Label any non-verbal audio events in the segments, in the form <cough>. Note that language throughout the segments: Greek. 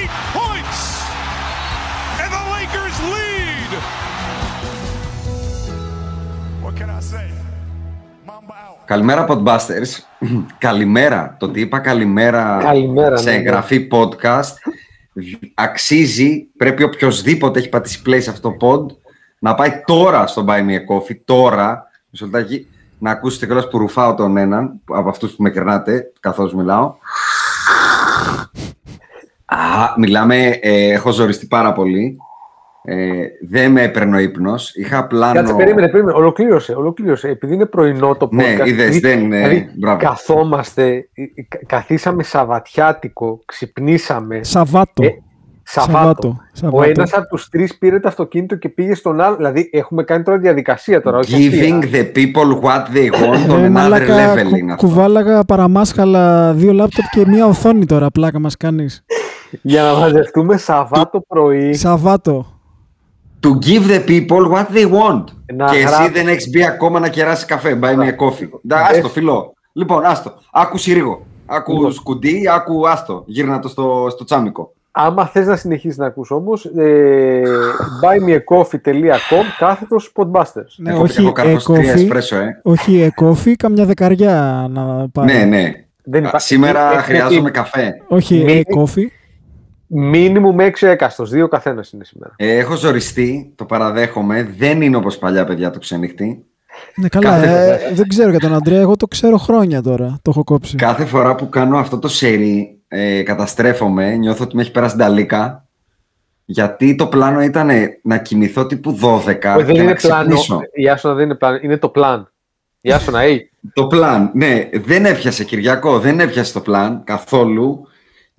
58 points! And the Lakers lead! What can I say? Mamba out. Καλημέρα Podbusters. <clears throat> καλημέρα. Το ότι είπα καλημέρα, Καλημέρα, σε ναι, ναι. εγγραφή podcast αξίζει, πρέπει οποιοδήποτε έχει πατήσει play σε αυτό το pod να πάει τώρα στο Buy Me a Coffee, τώρα, μισό λεπτάκι, να ακούσετε κιόλας που ρουφάω τον έναν από αυτούς που με κερνάτε καθώς μιλάω. Α, μιλάμε, ε, έχω ζοριστεί πάρα πολύ. Ε, δεν με έπαιρνε ο ύπνος. Είχα πλάνο... Κάτσε, περίμενε, περίμενε. Ολοκλήρωσε, ολοκλήρωσε. Επειδή είναι πρωινό το podcast. Ναι, είδες, δηλαδή- δεν είναι- δηλαδή, μπράβο. καθόμαστε, ε, ε, κα- καθίσαμε Σαββατιάτικο, ξυπνήσαμε. Σαββάτο. Ε, Σαββάτο. Σαββάτο, Ο Σαββάτο. ένας από τους τρεις πήρε το αυτοκίνητο και πήγε στον άλλο. Δηλαδή, έχουμε κάνει τώρα διαδικασία τώρα. όχι Giving αστεία. the people what they want on Ε, another μαλάκα, level κου- είναι αυτό. κουβάλαγα παραμάσχαλα δύο λάπτοπ και μία οθόνη τώρα, πλάκα μας κάνεις. Για να μαζευτούμε Σαββάτο πρωί. Σαββάτο. To give the people what they want. Να και εσύ γράψει- δεν έχεις μπει ακόμα να κεράσει καφέ. Buy me a coffee. Ντα, Ε, Άστο, φιλό. Λοιπόν, άστο. Άκου συρίγο. Άκου Λοιπόν. σκουντί, άκου άστο. Γύρνα το στο, στο τσάμικο. Άμα θες να συνεχίσεις να ακούς όμως, ε, buymeacoffee.com κάθετος podbusters. Ναι, έχω, όχι έχω καρφώσει τρία εκόφι, εσπρέσο, ε. όχι εκόφι, καμιά δεκαριά να πάρει. Ναι, ναι. Δεν Α, υπάρχει- Σήμερα έχει- χρειάζομαι καφέ. Όχι Μη- εκόφι. Μίνιμουμ 6 έκαστος, δύο καθένας είναι σήμερα. Ε, έχω ζοριστεί, το παραδέχομαι. Δεν είναι όπως παλιά παιδιά το ξενύχτη. Ναι, καλά, Κάθε- ε, δεν ξέρω για τον Αντρέα, εγώ το ξέρω χρόνια τώρα, το έχω κόψει. Κάθε φορά που κάνω αυτό το σερί, ε, καταστρέφομαι, νιώθω ότι με έχει περάσει νταλίκα. Γιατί το πλάνο ήταν να κοιμηθώ τύπου 12 Όχι, δεν και να είναι πλάνο. ξυπνήσω. Η Άσονα δεν είναι πλάνο, είναι το πλάν. Η Άσονα, hey, Το πλάν, ναι, δεν έπιασε Κυριακό, δεν έπιασε το πλάν καθόλου.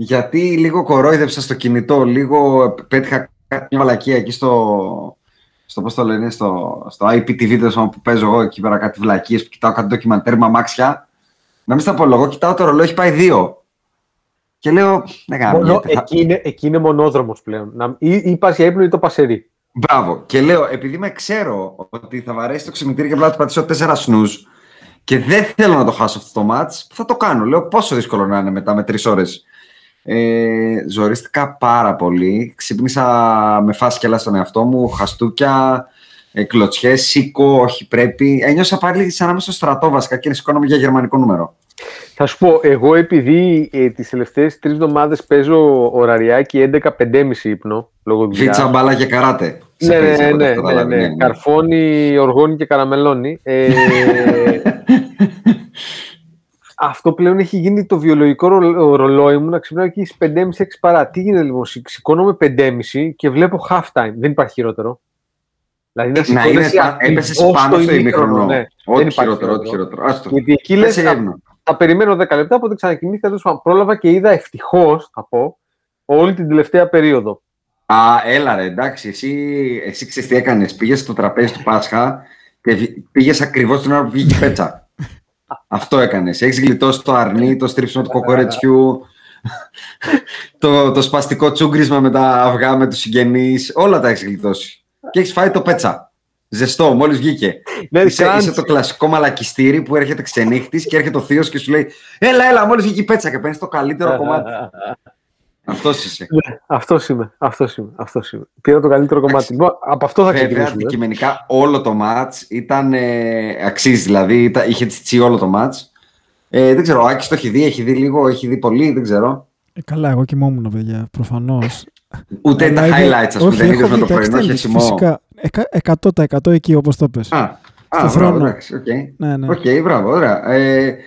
Γιατί λίγο κορόιδεψα στο κινητό, λίγο πέτυχα κάποια μαλακία εκεί στο, στο πώς το λένε, στο, στο IPTV τέλος πάντων, που παίζω εγώ εκεί πέρα κάτι βλακίες που κοιτάω κάτι ντοκιμαντέρ με αμάξια. Να μην στα απολογώ, κοιτάω το ρολόι, έχει πάει δύο. Και λέω, ναι, μόνο, γαμιέται, θα- εκεί, είναι, εκεί είναι μονόδρομος πλέον. Να, ή, ή πας για ύπνο ή το πασερί. Μπράβο. Και λέω, επειδή με ξέρω ότι θα βαρέσει το ξυπνητήρι και απλά θα του πατήσω τέσσερα snooze και δεν θέλω να το χάσω αυτό το μάτς, θα το κάνω. Λέω πόσο δύσκολο να είναι μετά με τρεις ώρες. Ε, ζορίστηκα πάρα πολύ. Ξύπνησα με φάσκελα στον εαυτό μου, χαστούκια, ε, κλωτσιές, σήκω, όχι πρέπει. Ένιωσα πάλι σαν να είμαι στο στρατό βασικά και σηκώνομαι για γερμανικό νούμερο. Θα σου πω, εγώ επειδή ε, τις τελευταίες τρεις εβδομάδες παίζω ωραριάκι 11-5,5 ύπνο, λόγω δουλειάς. Βίτσα, μπάλα και καράτε. Σε Ναι, ναι, παίζει, ναι, οπότε ναι, αυτό ναι, καταλάβει, ναι. Καρφώνει, οργώνει και καραμελώνει. Ε, <laughs> αυτό πλέον έχει γίνει το βιολογικό ρο- ρολόι μου να ξυπνάω εκεί στις 5.30-6 παρά. Τι γίνεται λοιπόν, σηκ- σηκώνομαι 5.30 και βλέπω half time. Δεν υπάρχει χειρότερο. Δηλαδή να Να είναι, σηκώνεσαι πα- έπεσες ακριβώς πάνω στο ημίχρονο, ημίχρονο. ναι. Δεν Ό,τι υπάρχει χειρότερο, ό,τι χειρότερο. Άστο. Γιατί εκεί λες, Πέσε θα, ύπνο. θα περιμένω 10 λεπτά, οπότε ξανακοιμήθηκα. τέλος πάντων. Πρόλαβα και είδα ευτυχώς, θα πω, όλη την τελευταία περίοδο. Α, έλα ρε, εντάξει, εσύ, εσύ ξέρεις τι έκανες. Πήγες στο τραπέζι του Πάσχα και βγ- πήγες ακριβώς την ώρα που βγήκε η πέτσα. Αυτό έκανες. Έχεις γλιτώσει το αρνί, το στρίψιμο του κοκορετσιού, το, το σπαστικό τσούγκρισμα με τα αυγά, με τους συγγενείς. Όλα τα έχεις γλιτώσει. Και έχεις φάει το πέτσα. Ζεστό, μόλις βγήκε. Ναι, είσαι, κράντσι. είσαι το κλασικό μαλακιστήρι που έρχεται ξενύχτης και έρχεται ο θείος και σου λέει Έλα, έλα, μόλις βγήκε η πέτσα και παίρνεις το καλύτερο κομμάτι. <laughs> Αυτός είσαι. Ναι, αυτός είμαι, αυτός είμαι, αυτός είμαι. Πήρα το καλύτερο κομμάτι. Λοιπόν, από αυτό θα Βέβαια, ξεκινήσουμε. αντικειμενικά όλο το μάτς ήταν ε, αξίζει, δηλαδή ήταν, είχε τσιτσί όλο το μάτς. Ε, δεν ξέρω, ο Άκης το έχει δει, έχει δει λίγο, έχει δει πολύ, δεν ξέρω. Ε, καλά, εγώ κοιμόμουν, παιδιά, προφανώς. Ούτε τα Αλλά είδα- highlights, ας πούμε, όχι, δεν έχω είδες με δει το τα πρωινό extended, χεσιμό. Φυσικά, εκα- 100% εκεί όπως το πες. Α, α Στο μπράβο, θρόνο. εντάξει, οκ. Ναι, ναι. Οκ, μπράβο, ωραία. Ε,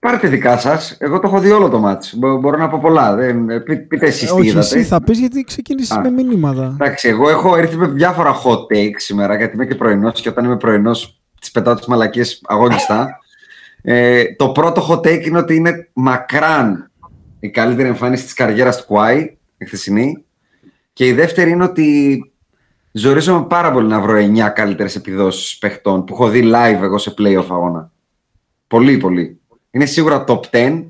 πάρτε δικά σας, εγώ το έχω δει όλο το ματς, Μπο- μπορώ να πω πολλά, δεν, ε, πεί- πείτε εσείς τι Όχι, είδατε. εσύ θα πεις γιατί ξεκίνησες Α. με μηνύματα. Εντάξει, εγώ έχω έρθει με διάφορα hot takes σήμερα, γιατί είμαι και πρωινός και όταν είμαι πρωινός, τις πετάω τις μαλακίες αγόγγυστα. Ε, το πρώτο hot take είναι ότι είναι μακράν η καλύτερη εμφάνιση της καριέρας του Κουάι, η χθεσινή. Και η δεύτερη είναι ότι ζορίζομαι πάρα πολύ να βρω 9 καλύτερες επιδόσεις παιχτών που έχω δει live εγώ σε playoff αγώνα. Πολύ, πολύ. Είναι σίγουρα top 10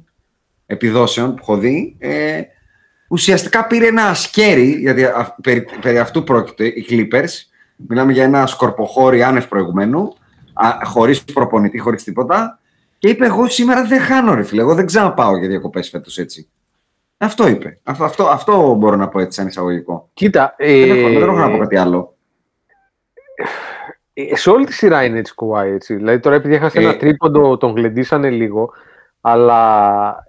επιδόσεων που έχω δει. Ε, ουσιαστικά πήρε ένα ασκέρι, γιατί α- περί, περί αυτού πρόκειται οι Clippers. Μιλάμε για ένα σκορποχώρι άνευ προηγουμένου, α, χωρίς προπονητή, χωρίς τίποτα. Και είπε, εγώ σήμερα δεν χάνω ρε φίλε, εγώ δεν ξαναπάω για διακοπές φέτος έτσι. Αυτό είπε. Αυτό, αυτό, αυτό μπορώ να πω έτσι σαν εισαγωγικό. Κοίτα, δεν, έχω, ε, δεν έχω να πω κάτι άλλο. Ε, σε όλη τη σειρά είναι έτσι Kawhi, έτσι. Δηλαδή τώρα επειδή έχασε Ε, ένα τρίποντο, τον γλεντήσανε λίγο, αλλά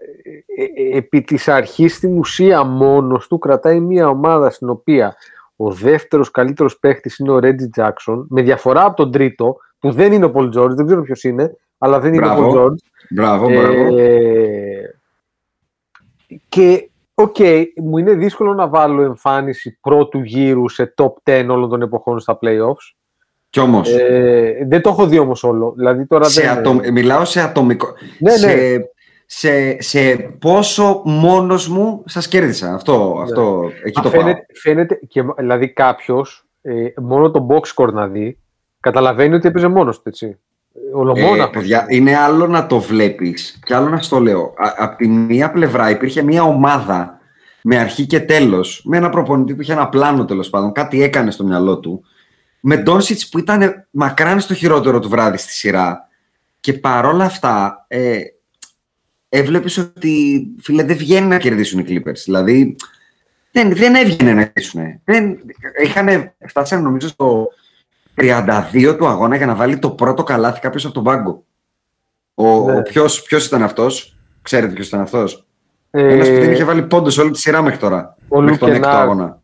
ε, ε, επί της αρχής στην ουσία μόνος του κρατάει μια ομάδα στην οποία ο δεύτερος καλύτερος παίχτης είναι ο Reggie Jackson, με διαφορά από τον τρίτο, που δεν είναι ο Paul George, δεν ξέρω ποιος είναι, αλλά δεν είναι ο Μπράβο. Paul George. Μπράβο, μπράβο. Ε, και, οκ, μου είναι δύσκολο να βάλω εμφάνιση πρώτου γύρου σε top 10 όλων των εποχών στα playoffs. Κι όμως, Ε, δεν το έχω δει όμως όλο. Δηλαδή τώρα σε δεν... ατομ, μιλάω σε ατομικό. Ναι, ναι. σε, σε, σε πόσο μόνος μου σας κέρδισα. Αυτό, αυτό εκεί Α, το πάω. φαίνεται, φαίνεται και, δηλαδή κάποιος μόνο το box score να δει καταλαβαίνει ότι έπαιζε μόνος του, έτσι. Ολομόνα. Ε, παιδιά, είναι άλλο να το βλέπεις και άλλο να στο λέω. Α- Απ' τη μία πλευρά υπήρχε μια ομάδα με αρχή και τέλος, με ένα προπονητή που είχε ένα πλάνο τέλος πάντων, κάτι έκανε στο μυαλό του, με Ντόνσιτς που ήταν μακράν στο χειρότερο του βράδυ στη σειρά και παρόλα αυτά ε, έβλεπες ότι φίλε δεν βγαίνει να κερδίσουν οι Clippers. Δηλαδή δεν, δεν έβγαινε να κερδίσουν. Δεν, είχαν, φτάσανε νομίζω στο 32 του αγώνα για να βάλει το πρώτο καλάθι κάποιος από τον πάγκο. Ο, Ναι. ο ποιος, ποιος ήταν αυτός, ξέρετε ποιος ήταν αυτός; Ε, Ένας που δεν είχε βάλει πόντος όλη τη σειρά μέχρι τώρα. Ο μέχρι τον Λουκ έκτο Κενάρ. αγώνα.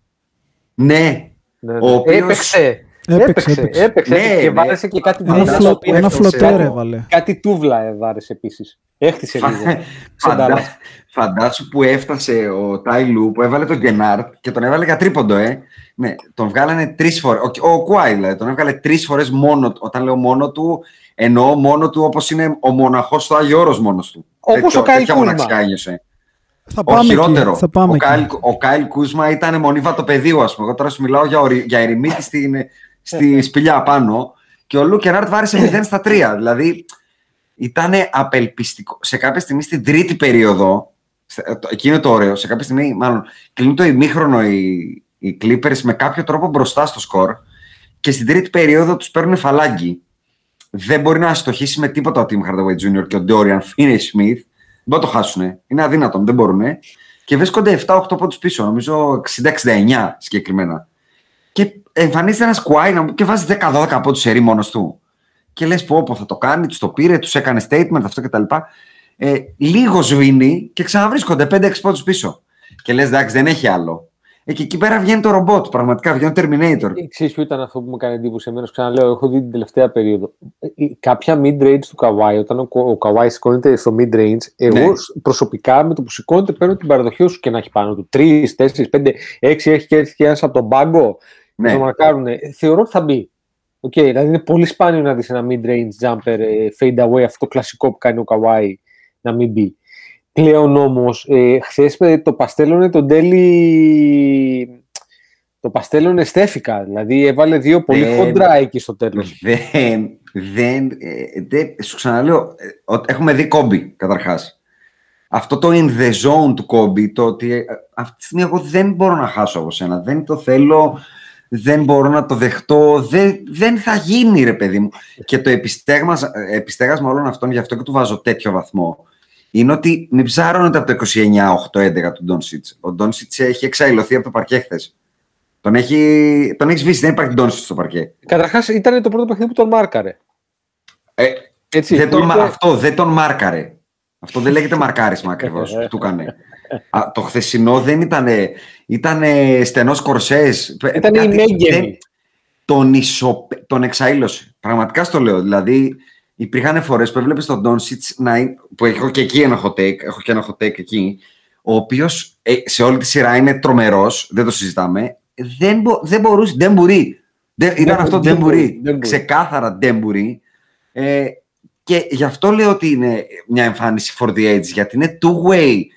Ναι, ναι, ναι. ο οποίος- Έπαιξε. Έπαιξε, Έπαιξε, έπαιξε. έπαιξε, Ναι, και ναι. βάρεσε και κάτι Ένα, τούβλα, φλο, το οποίο ένα έφτασε. φλωτέρ Κάτι- έβαλε. Κάτι τούβλα έβαρεσε επίσης. Έχτισε λίγο. <laughs> Φαντα... Dallas. Φαντάσου που έφτασε ο Τάιλου που έβαλε τον Γκενάρτ και τον έβαλε για τρίποντο, ε. Ναι, τον βγάλανε τρεις φορές. Ο, ο Κουάι, δηλαδή, τον έβγαλε τρεις φορές μόνο του. Όταν λέω μόνο του, εννοώ μόνο του όπως είναι ο μοναχός στο Άγιο Όρος μόνος του. Όπως Τέτοιο- ο Κάιλ τέτοια Κούσμα. μοναξιά ένιωσε. Θα Ο πάμε χειρότερο. εκεί. Θα πάμε ο, εκεί. Κάιλ, ο Κάιλ Κούσμα ήταν μονίβα το πεδίο, ας πούμε. Εγώ τώρα σου μιλάω για, ορι- για ερημίτη στην, στη σπηλιά πάνω. Και ο Λου Κενάρτ βάρεσε 0 στα 3. <clears throat> Δηλαδή ήταν απελπιστικό. Σε κάποια στιγμή στην τρίτη περίοδο, σε- το- εκεί είναι το ωραίο, σε κάποια στιγμή, μάλλον κλείνει το ημίχρονο οι, οι Clippers με κάποιο τρόπο μπροστά στο σκορ και στην τρίτη περίοδο τους παίρνουν φαλάγγι. Δεν μπορεί να αστοχήσει με τίποτα ο Tim Hardaway Jr. και ο Dorian Finney-Smith. Δεν το χάσουν. Είναι αδύνατον, δεν μπορούν. Και βρίσκονται 7-8 πόντους πίσω, νομίζω 60-69 συγκεκριμένα. Και εμφανίζεται ένας Κουάι να- και βάζει 10-12 πόντους σερή μόνος του. Και λες πω, πω θα το κάνει, τους το πήρε, τους έκανε statement, αυτό κτλ. Ε, λίγο σβήνει και ξαναβρίσκονται 5-6 πόντους πίσω. Και λες εντάξει δεν έχει άλλο. Ε, και εκεί πέρα βγαίνει το ρομπότ, πραγματικά βγαίνει το Terminator. Ξέρεις ποιο ήταν αυτό που μου έκανε εντύπωση εμένα, ξαναλέω, έχω δει την τελευταία περίοδο. Ε, Κάποια mid-range του Kawhi, όταν ο, ο Kawhi σηκώνεται στο mid-range, εγώ Ναι. σ- προσωπικά με το που σηκώνεται παίρνω την παραδοχή όσους και να έχει πάνω του. Τρεις, τέσσερις, πέντε, έξι έχει και έρθει και ένας από τον πάγκο. Ναι. Το μαρκάρουν. Ε, Θεωρώ ότι θα μπει. Οκ, δηλαδή είναι πολύ σπάνιο να δεις ένα mid-range jumper ε, fade away, αυτό το κλασικό που κάνει ο Kawhi να μην μπει. Πλέον όμως, ε, χθες με το παστέλωνε τον τέλει... Το παστέλωνε στέφικα, δηλαδή έβαλε δύο πολύ Δεν- χοντρά εκεί στο τέλος. Δεν, δεν, ε, δεν, σου ξαναλέω, ε, ότι έχουμε δει κόμπι καταρχάς. Αυτό το in the zone του κόμπι, το ότι ε, αυτή τη στιγμή εγώ δεν μπορώ να χάσω από σένα, δεν το θέλω, δεν μπορώ να το δεχτώ, δεν, δεν θα γίνει ρε παιδί μου. Και το επιστέγασμα, επιστέγασμα όλων αυτών, γι' αυτό και του βάζω τέτοιο βαθμό, είναι ότι μην ψάρωνετε από το 29-8-11 του Ντόνσιτς. Ο Ντόνσιτς έχει εξαϊλωθεί από το παρκέ χθες. Τον έχει, τον έχει σβήσει, δεν υπάρχει Ντόνσιτς στο παρκέ. Καταρχάς ήταν το πρώτο παιχνίδι που τον μάρκαρε. Ε, Έτσι, δεν που τον, είπε- Αυτό δεν τον μάρκαρε. Αυτό δεν λέγεται μαρκάρισμα ακριβώς που <laughs> του έκανε. Α, το χθεσινό δεν ήταν. Ήταν στενός κορσές. Ήταν η Μέγγενη. Τον, ισο, τον εξαήλωσε. Πραγματικά στο λέω. Δηλαδή, υπήρχαν φορές που έβλεπες τον Ντόνσιτς να είναι. που έχω και εκεί ένα hot take. Έχω και ένα hot take εκεί. Ο οποίος σε όλη τη σειρά είναι τρομερός. Δεν το συζητάμε. Δεν, μπο, δεν μπορούσε. Δεν μπορεί. Δεν, ήταν Δεν- αυτό δεν δεν μπορεί, μπορεί. δεν μπορεί. Ξεκάθαρα δεν μπορεί. Ε, και γι' αυτό λέω ότι είναι μια εμφάνιση for the age, γιατί είναι two-way α-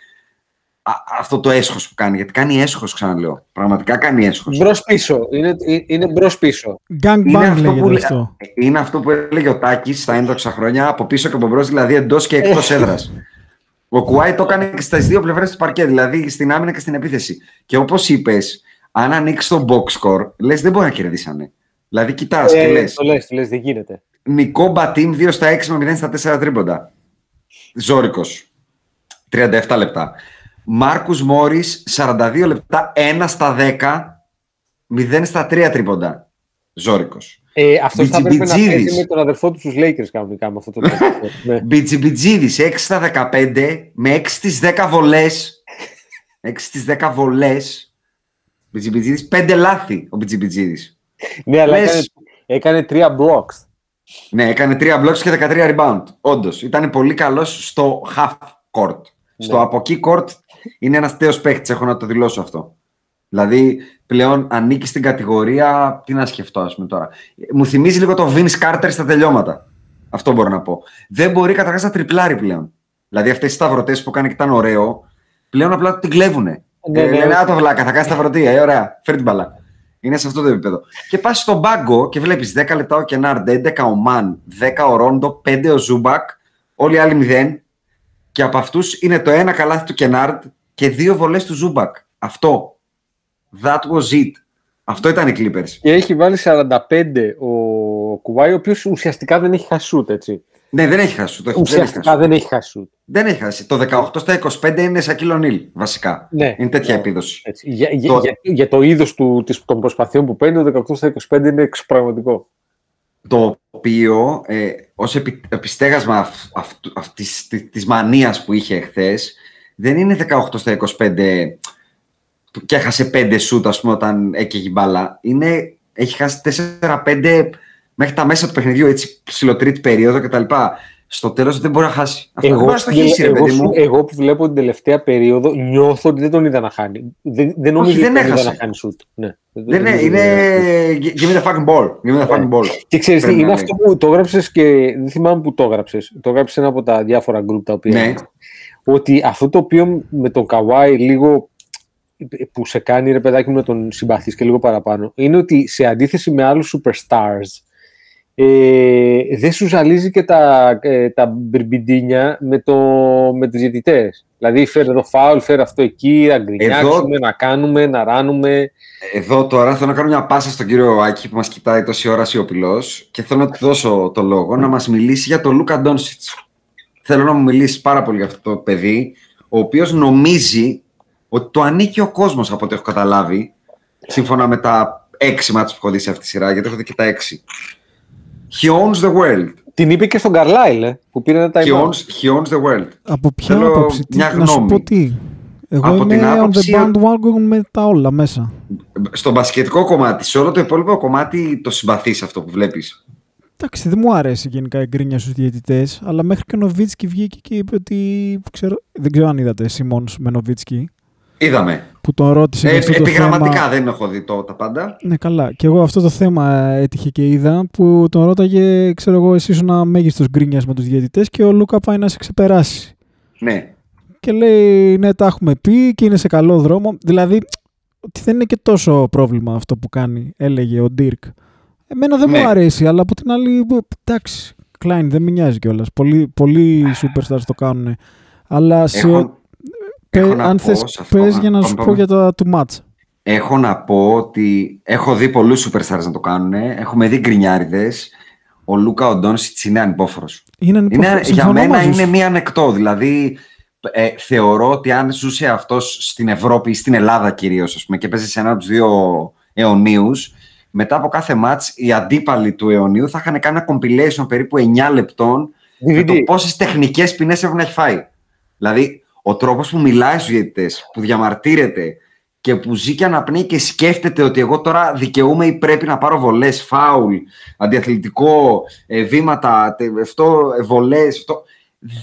αυτό το έσχος που κάνει. Γιατί κάνει έσχος, ξαναλέω. Πραγματικά κάνει έσχος. Μπρος πίσω. Είναι, είναι μπρος πίσω. Gang Είναι bang αυτό, λέγεται που, λέ- αυτό. είναι αυτό που έλεγε ο Τάκης στα έντοξα χρόνια, από πίσω και από μπρος, δηλαδή εντός και εκτός έδρας. Ο Κουάι το έκανε και στις δύο πλευρές του παρκέ, δηλαδή στην άμυνα και στην επίθεση. Και όπως είπες, αν ανοίξεις το box score, λες δεν μπορεί να κερδίσανε. Δηλαδή κοιτάς και Ε, λες, το λες, το λες, δεν γίνεται. Νικό Μπατίν 2 στα 6 με 0 στα 4 τρίποντα. Ζόρικο. 37 λεπτά. Μάρκους Μόρις 42 λεπτά 1 στα 10 0 στα 3 τρίποντα. Ζόρικο. Ε, αυτός θα έπρεπε να Μπιτζιμπιτζίδης. παίζει με τον αδερφό του στους Lakers κανονικά με αυτό το πράγμα. <laughs> ναι. Μπιτζιμπιτζίδης 6 στα 15 με 6 στις 10 βολές. 6 στις 10 βολές. Μπιτζιμπιτζίδης 5 λάθη ο Μπιτζιμπιτζίδης. ναι, αλλά Λες- έκανε, έκανε τρία blocks. Ναι, έκανε 3 blocks και 13 rebound. Όντως. Ήταν πολύ καλός στο half court. Στο από εκεί court είναι ένας τέως παίχτης, έχω να το δηλώσω αυτό. Δηλαδή, πλέον ανήκει στην κατηγορία. Τι να σκεφτώ, ας πούμε τώρα. Μου θυμίζει λίγο το Vince Carter στα τελειώματα. Αυτό μπορώ να πω. Δεν μπορεί καταρχάς να τριπλάρει πλέον. Δηλαδή, αυτές τις σταυρωτές που έκανε και ήταν ωραίο, πλέον απλά την κλέβουνε. Ναι, ε, ναι. λένε, Α, το βλάκα, θα κάνει σταυρωτή. Ε, ωραία, φέρε την μπάλα. Είναι σε αυτό το επίπεδο. Και πας στον πάγκο και βλέπεις 10 λεπτά ο Κενάρντ, 11 ο Μαν, 10 ο Ρόντο, 5 ο Ζούμπακ, όλοι οι άλλοι 0. Και από αυτούς είναι το ένα καλάθι του Κενάρντ και δύο βολές του Ζούμπακ. Αυτό. That was it. Αυτό ήταν οι Clippers. Και έχει βάλει 45 ο Κουάι, ο οποίος ουσιαστικά δεν έχει χάσει σουτ, έτσι. Ναι, δεν έχει χάσει. Το έχει, δεν, έχει Ουσιαστικά χάσει. δεν έχει χάσει σουτ. δεν έχει χάσει. Το 18 στα 25 είναι σαν Νίλ, βασικά. Ναι. Είναι τέτοια Ναι. επίδοση. Έτσι. Για, για, Το- για, για το είδος των προσπαθειών που παίρνει, το 18 στα 25 είναι εξωπραγματικό. το οποίο ε, ως επι, επιστέγασμα αυ, αυτού- αυτής της, της μανίας που είχε χθες δεν είναι 18 στα 25 που- και έχασε 5 σούτ ας πούμε όταν έκαιγε η μπάλα είναι, έχει χάσει 4-5 μέχρι τα μέσα του παιχνιδιού έτσι ψηλοτρίτη περίοδο κτλ. Στο τέλος δεν μπορεί να χάσει. Αυτό δεν μπορεί να στοχίσει ρε εγώ, παιδί σου- μου. εγώ που βλέπω την τελευταία περίοδο νιώθω ότι δεν τον είδα να χάνει. Δεν, δεν νομίζω δεν ότι τον είδα έχασε. να χάνει σουτ. Ναι. Δεν είναι, νομίζω είναι ότι- give me the fucking ball. Give me the fucking ball. Και ξέρεις τι, Πρέπει είναι να αυτό που το έγραψες και δεν θυμάμαι που το έγραψες. Το έγραψες σε ένα από τα διάφορα group τα οποία... Ναι. Ότι αυτό το οποίο με τον Καβάη λίγο που σε κάνει ρε παιδάκι μου να τον συμπαθείς και λίγο παραπάνω είναι ότι σε αντίθεση με άλλους superstars ε, δεν σου ζαλίζει και τα, ε, τα μπιρμπιντίνια με, το, με τους διαιτητές. Δηλαδή φέρε εδώ φάουλ, φέρε αυτό εκεί, να γκρινιάξουμε, να κάνουμε, να ράνουμε. Εδώ τώρα θέλω να κάνω μια πάσα στον κύριο Άκη που μας κοιτάει τόση ώρα σιωπηλός και θέλω να του δώσω το λόγο να μας μιλήσει για τον Λούκα Ντόνσιτς. Θέλω να μου μιλήσει πάρα πολύ για αυτό το παιδί, ο οποίος νομίζει ότι το ανήκει ο κόσμος από ό,τι έχω καταλάβει, σύμφωνα με τα έξι μάτς που έχω δει σε αυτή τη σειρά, γιατί έχω δει και τα έξι. He owns the world. Την είπε και στον Καρλάιλ, ε, που πήρε ένα He time out. owns, he owns the world. Από ποια Θέλω άποψη, τι, μια να σου γνώμη. πω τι. Εγώ Από είμαι την on άποψη the ότι- bandwagon με τα όλα μέσα. Στο μπασκετικό κομμάτι, σε όλο το υπόλοιπο κομμάτι το συμπαθείς αυτό που βλέπεις. Εντάξει, δεν μου αρέσει γενικά η γκρίνια στους διαιτητές, αλλά μέχρι και ο Νοβίτσκι βγήκε και είπε ότι. Ξέρω, δεν ξέρω αν είδατε Σίμον με Νοβίτσκι, Είδαμε. που τον ρώτησε. Ε, για αυτό το επιγραμματικά θέμα. δεν έχω δει το, τα πάντα. Ναι, καλά. Και εγώ αυτό το θέμα έτυχε και είδα που τον ρώταγε, ξέρω εγώ, εσύ ήσουν μέγιστος γκρίνιας με τους διαιτητές και ο Λούκα πάει να σε ξεπεράσει. Ναι. Και λέει, ναι, τα έχουμε πει και είναι σε καλό δρόμο. Δηλαδή, ότι δεν είναι και τόσο πρόβλημα αυτό που κάνει, έλεγε ο Ντίρκ. Εμένα δεν Ναι. μου αρέσει, αλλά από την άλλη, εντάξει, Klein δεν με νοιάζει κιόλας. Πολλοί, πολλοί superstars το κάνουν. Αλλά σε, Έχω, πε- έχω να αν πω θες, σε αυτό, πες να- για να πάμε, σου πω πάμε. για τα του match. έχω να πω ότι έχω δει πολλούς superstars να το κάνουν. Έχουμε δει γκρινιάριδες. Ο Λούκα ο Ντόνσιτς είναι ανυπόφορος. Είναι, Είναι, ανυποφ- για συμφωνώ μένα μαζί σου. είναι μία ανεκτό. Δηλαδή, ε, θεωρώ ότι αν ζούσε αυτός στην Ευρώπη ή στην Ελλάδα κυρίως, ας πούμε, και παίζεις σε ένα από τους δύο αιωνίους, μετά από κάθε μάτς οι αντίπαλοι του αιωνίου θα είχαν κάνει ένα compilation περίπου 9 λεπτών με το DVD. πόσες τεχνικές ποινές έχουν να έχει φάει. Δηλαδή, ο τρόπος που μιλάει στους διαιτητές, που διαμαρτύρεται και που ζει και αναπνέει και σκέφτεται ότι εγώ τώρα δικαιούμαι ή πρέπει να πάρω βολές, φάουλ, αντιαθλητικό, ε, βήματα, τε- αυτό, ε, βολές, αυτό.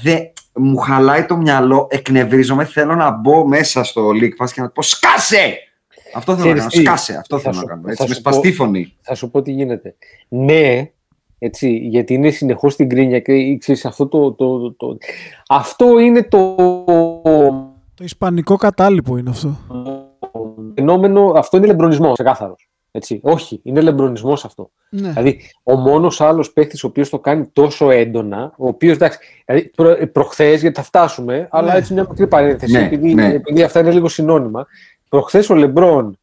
Δε, μου χαλάει το μυαλό, εκνευρίζομαι, θέλω να μπω μέσα στο League Pass και να του πω σκάσε! Αυτό θέλω να Ξέρεις κάνω, τι, σκάσε, αυτό θα θέλω σου- να κάνω, θα έτσι, με σου πω- σπαστή φωνή. θα σου πω τι γίνεται. Ναι, έτσι, γιατί είναι συνεχώς στην κρίνια και ξέρεις, αυτό το, το, το, αυτό είναι το Το ισπανικό κατάλοιπο είναι αυτό. φαινόμενο, αυτό είναι λεμπρονισμός, ξεκάθαρος. Έτσι. Όχι, είναι λεμπρονισμός αυτό. Ναι. Δηλαδή, ο μόνος άλλος παίχτη ο οποίος το κάνει τόσο έντονα, ο οποίος εντάξει. Δηλαδή, προ, προχθές, γιατί θα φτάσουμε, αλλά έτσι μια μικρή παρένθεση, Ναι, επειδή, ναι. επειδή αυτά είναι λίγο συνώνυμα. Προχθές ο Λεμπρόν,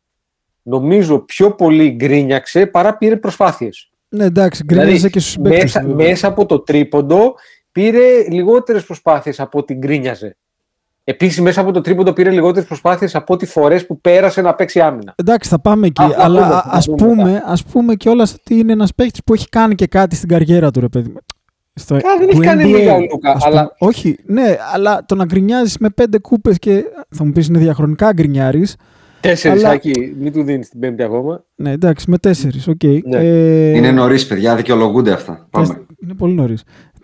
νομίζω, πιο πολύ γκρίνιαξε παρά πήρε προσπάθειες. Ναι, εντάξει, γκρίνιαζε και στους συμπαίκτε. μέσα, μέσα από το τρίποντο πήρε λιγότερες προσπάθειες από ό,τι γκρίνιαζε. Επίσης, μέσα από το τρίποντο πήρε λιγότερες προσπάθειες από ό,τι φορές που πέρασε να παίξει άμυνα. Εντάξει, θα πάμε εκεί. Α, θα αλλά πούμε, α θα ας πούμε πούμε, ας πούμε κιόλα ότι είναι ένας παίχτη που έχει κάνει και κάτι στην καριέρα του, ρε παιδί. μου. Στο, Καλά, δεν του έχει κάνει NBA, λίγα ο Λούκα, ας πούμε. αλλά- Όχι, ναι, αλλά το να γκρινιάζεις με πέντε κούπες και θα μου πεις είναι διαχρονικά γκρινιάρη. Τέσσερις, Αλλά- Άκη, μην του δίνεις την πέμπτη ακόμα. Ναι, εντάξει, με τέσσερις. οκ. Ναι. Ε, Είναι νωρίς, παιδιά, δικαιολογούνται αυτά. Πάμε. είναι πολύ νωρίς.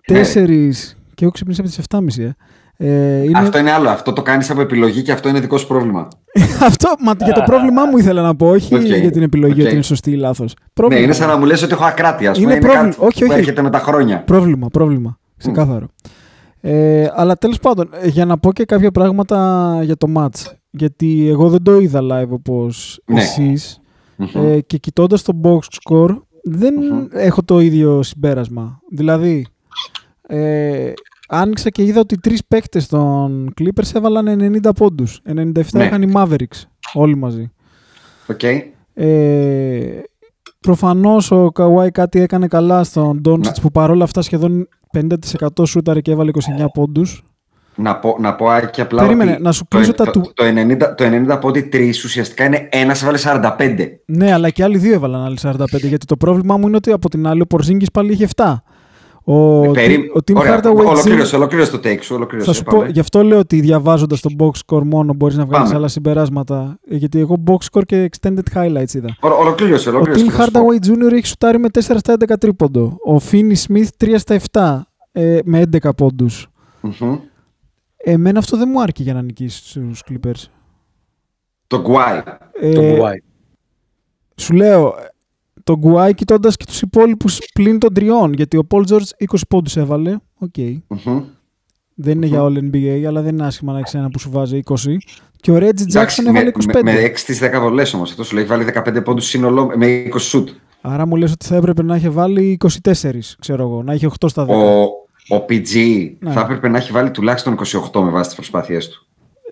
Ναι. Τέσσερις. Και εγώ ξυπνήσα από τις 7.30. Ε. Ε, είναι... Αυτό είναι άλλο. Αυτό το κάνεις από επιλογή και αυτό είναι δικό σου πρόβλημα. <laughs> Αυτό, μα, για το πρόβλημά μου ήθελα να πω, όχι Οκ, για την επιλογή οκ. ότι είναι σωστή ή λάθος. Ναι, είναι σαν να μου λες ότι έχω ακράτεια. Ας Είναι πούμε, είναι, πρόβλημα. κάτι Όχι, που όχι. έρχεται με τα χρόνια. Πρόβλημα, πρόβλημα. Ξεκάθαρο. Ε, αλλά τέλος πάντων, ε, για να πω και κάποια πράγματα για το ματς. Γιατί εγώ δεν το είδα live όπως Ναι. εσείς. Μμμ. Ε, και κοιτώντας το box score, δεν έχω το ίδιο συμπέρασμα. Δηλαδή, ε, άνοιξα και είδα ότι τρεις παίκτες των Clippers έβαλαν 90 πόντους. 97 Ναι. είχαν οι Mavericks, όλοι μαζί. Οκ. Ε, προφανώς ο Κουάι κάτι έκανε καλά στον Doncic που παρόλα αυτά σχεδόν 50% σούταρε και έβαλε 29 πόντους. Να πω, να πω Άκη, απλά Περίμενε, ότι να σου το, κλείσω το, τα του- το, 90, το 90 πόντι 3 ουσιαστικά είναι ένας έβαλε 45. Ναι, αλλά και άλλοι δύο έβαλαν άλλοι 45. Γιατί το πρόβλημά μου είναι ότι από την άλλη ο Πορζίνγκης πάλι είχε 7. Ο, Ε, Περί... ο Tim Ωραία, Hardaway ολοκλήρωσε, ολοκλήρωσε το take σου. Ολοκλήρωσε, Θα σου πω, πάμε. γι' αυτό λέω ότι διαβάζοντας το box score μόνο μπορείς να βγάλεις Πάμε. άλλα συμπεράσματα. Ε, Γιατί εγώ box score και extended highlights είδα. Ολο- Ολοκλήρωσε, Ο ολοκλήρωσε. Tim θα σου πω. Hardaway Jr. έχει σουτάρει με 4 στα 11 τρίποντο. Ο Finney Smith 3 στα 7 ε, με 11 πόντους. Μμμ. Εμένα αυτό δεν μου άρκει για να νικήσεις τους Clippers. Τον Κουάι. Ε, Τον Κουάι. Σου λέω, τον Κουάι κοιτώντας και τους υπόλοιπους πλην των τριών. Γιατί ο Paul George 20 πόντους έβαλε. Οκ. Μμμ. Δεν είναι για All NBA, αλλά δεν είναι άσχημα να έχεις ένα που σου βάζει 20. Και ο Reggie Jackson Εντάξει, έβαλε με, 25. με, με 6 στις 10 βολές όμως. Αυτό σου λέει βάλει 15 πόντους σύνολο με 20 σουτ. Άρα μου λες ότι θα έπρεπε να έχει βάλει 24, ξέρω εγώ, να έχει 8 στα 10. Ο, ο PG Ναι. θα έπρεπε να έχει βάλει τουλάχιστον 28 με βάση τις προσπάθειές του.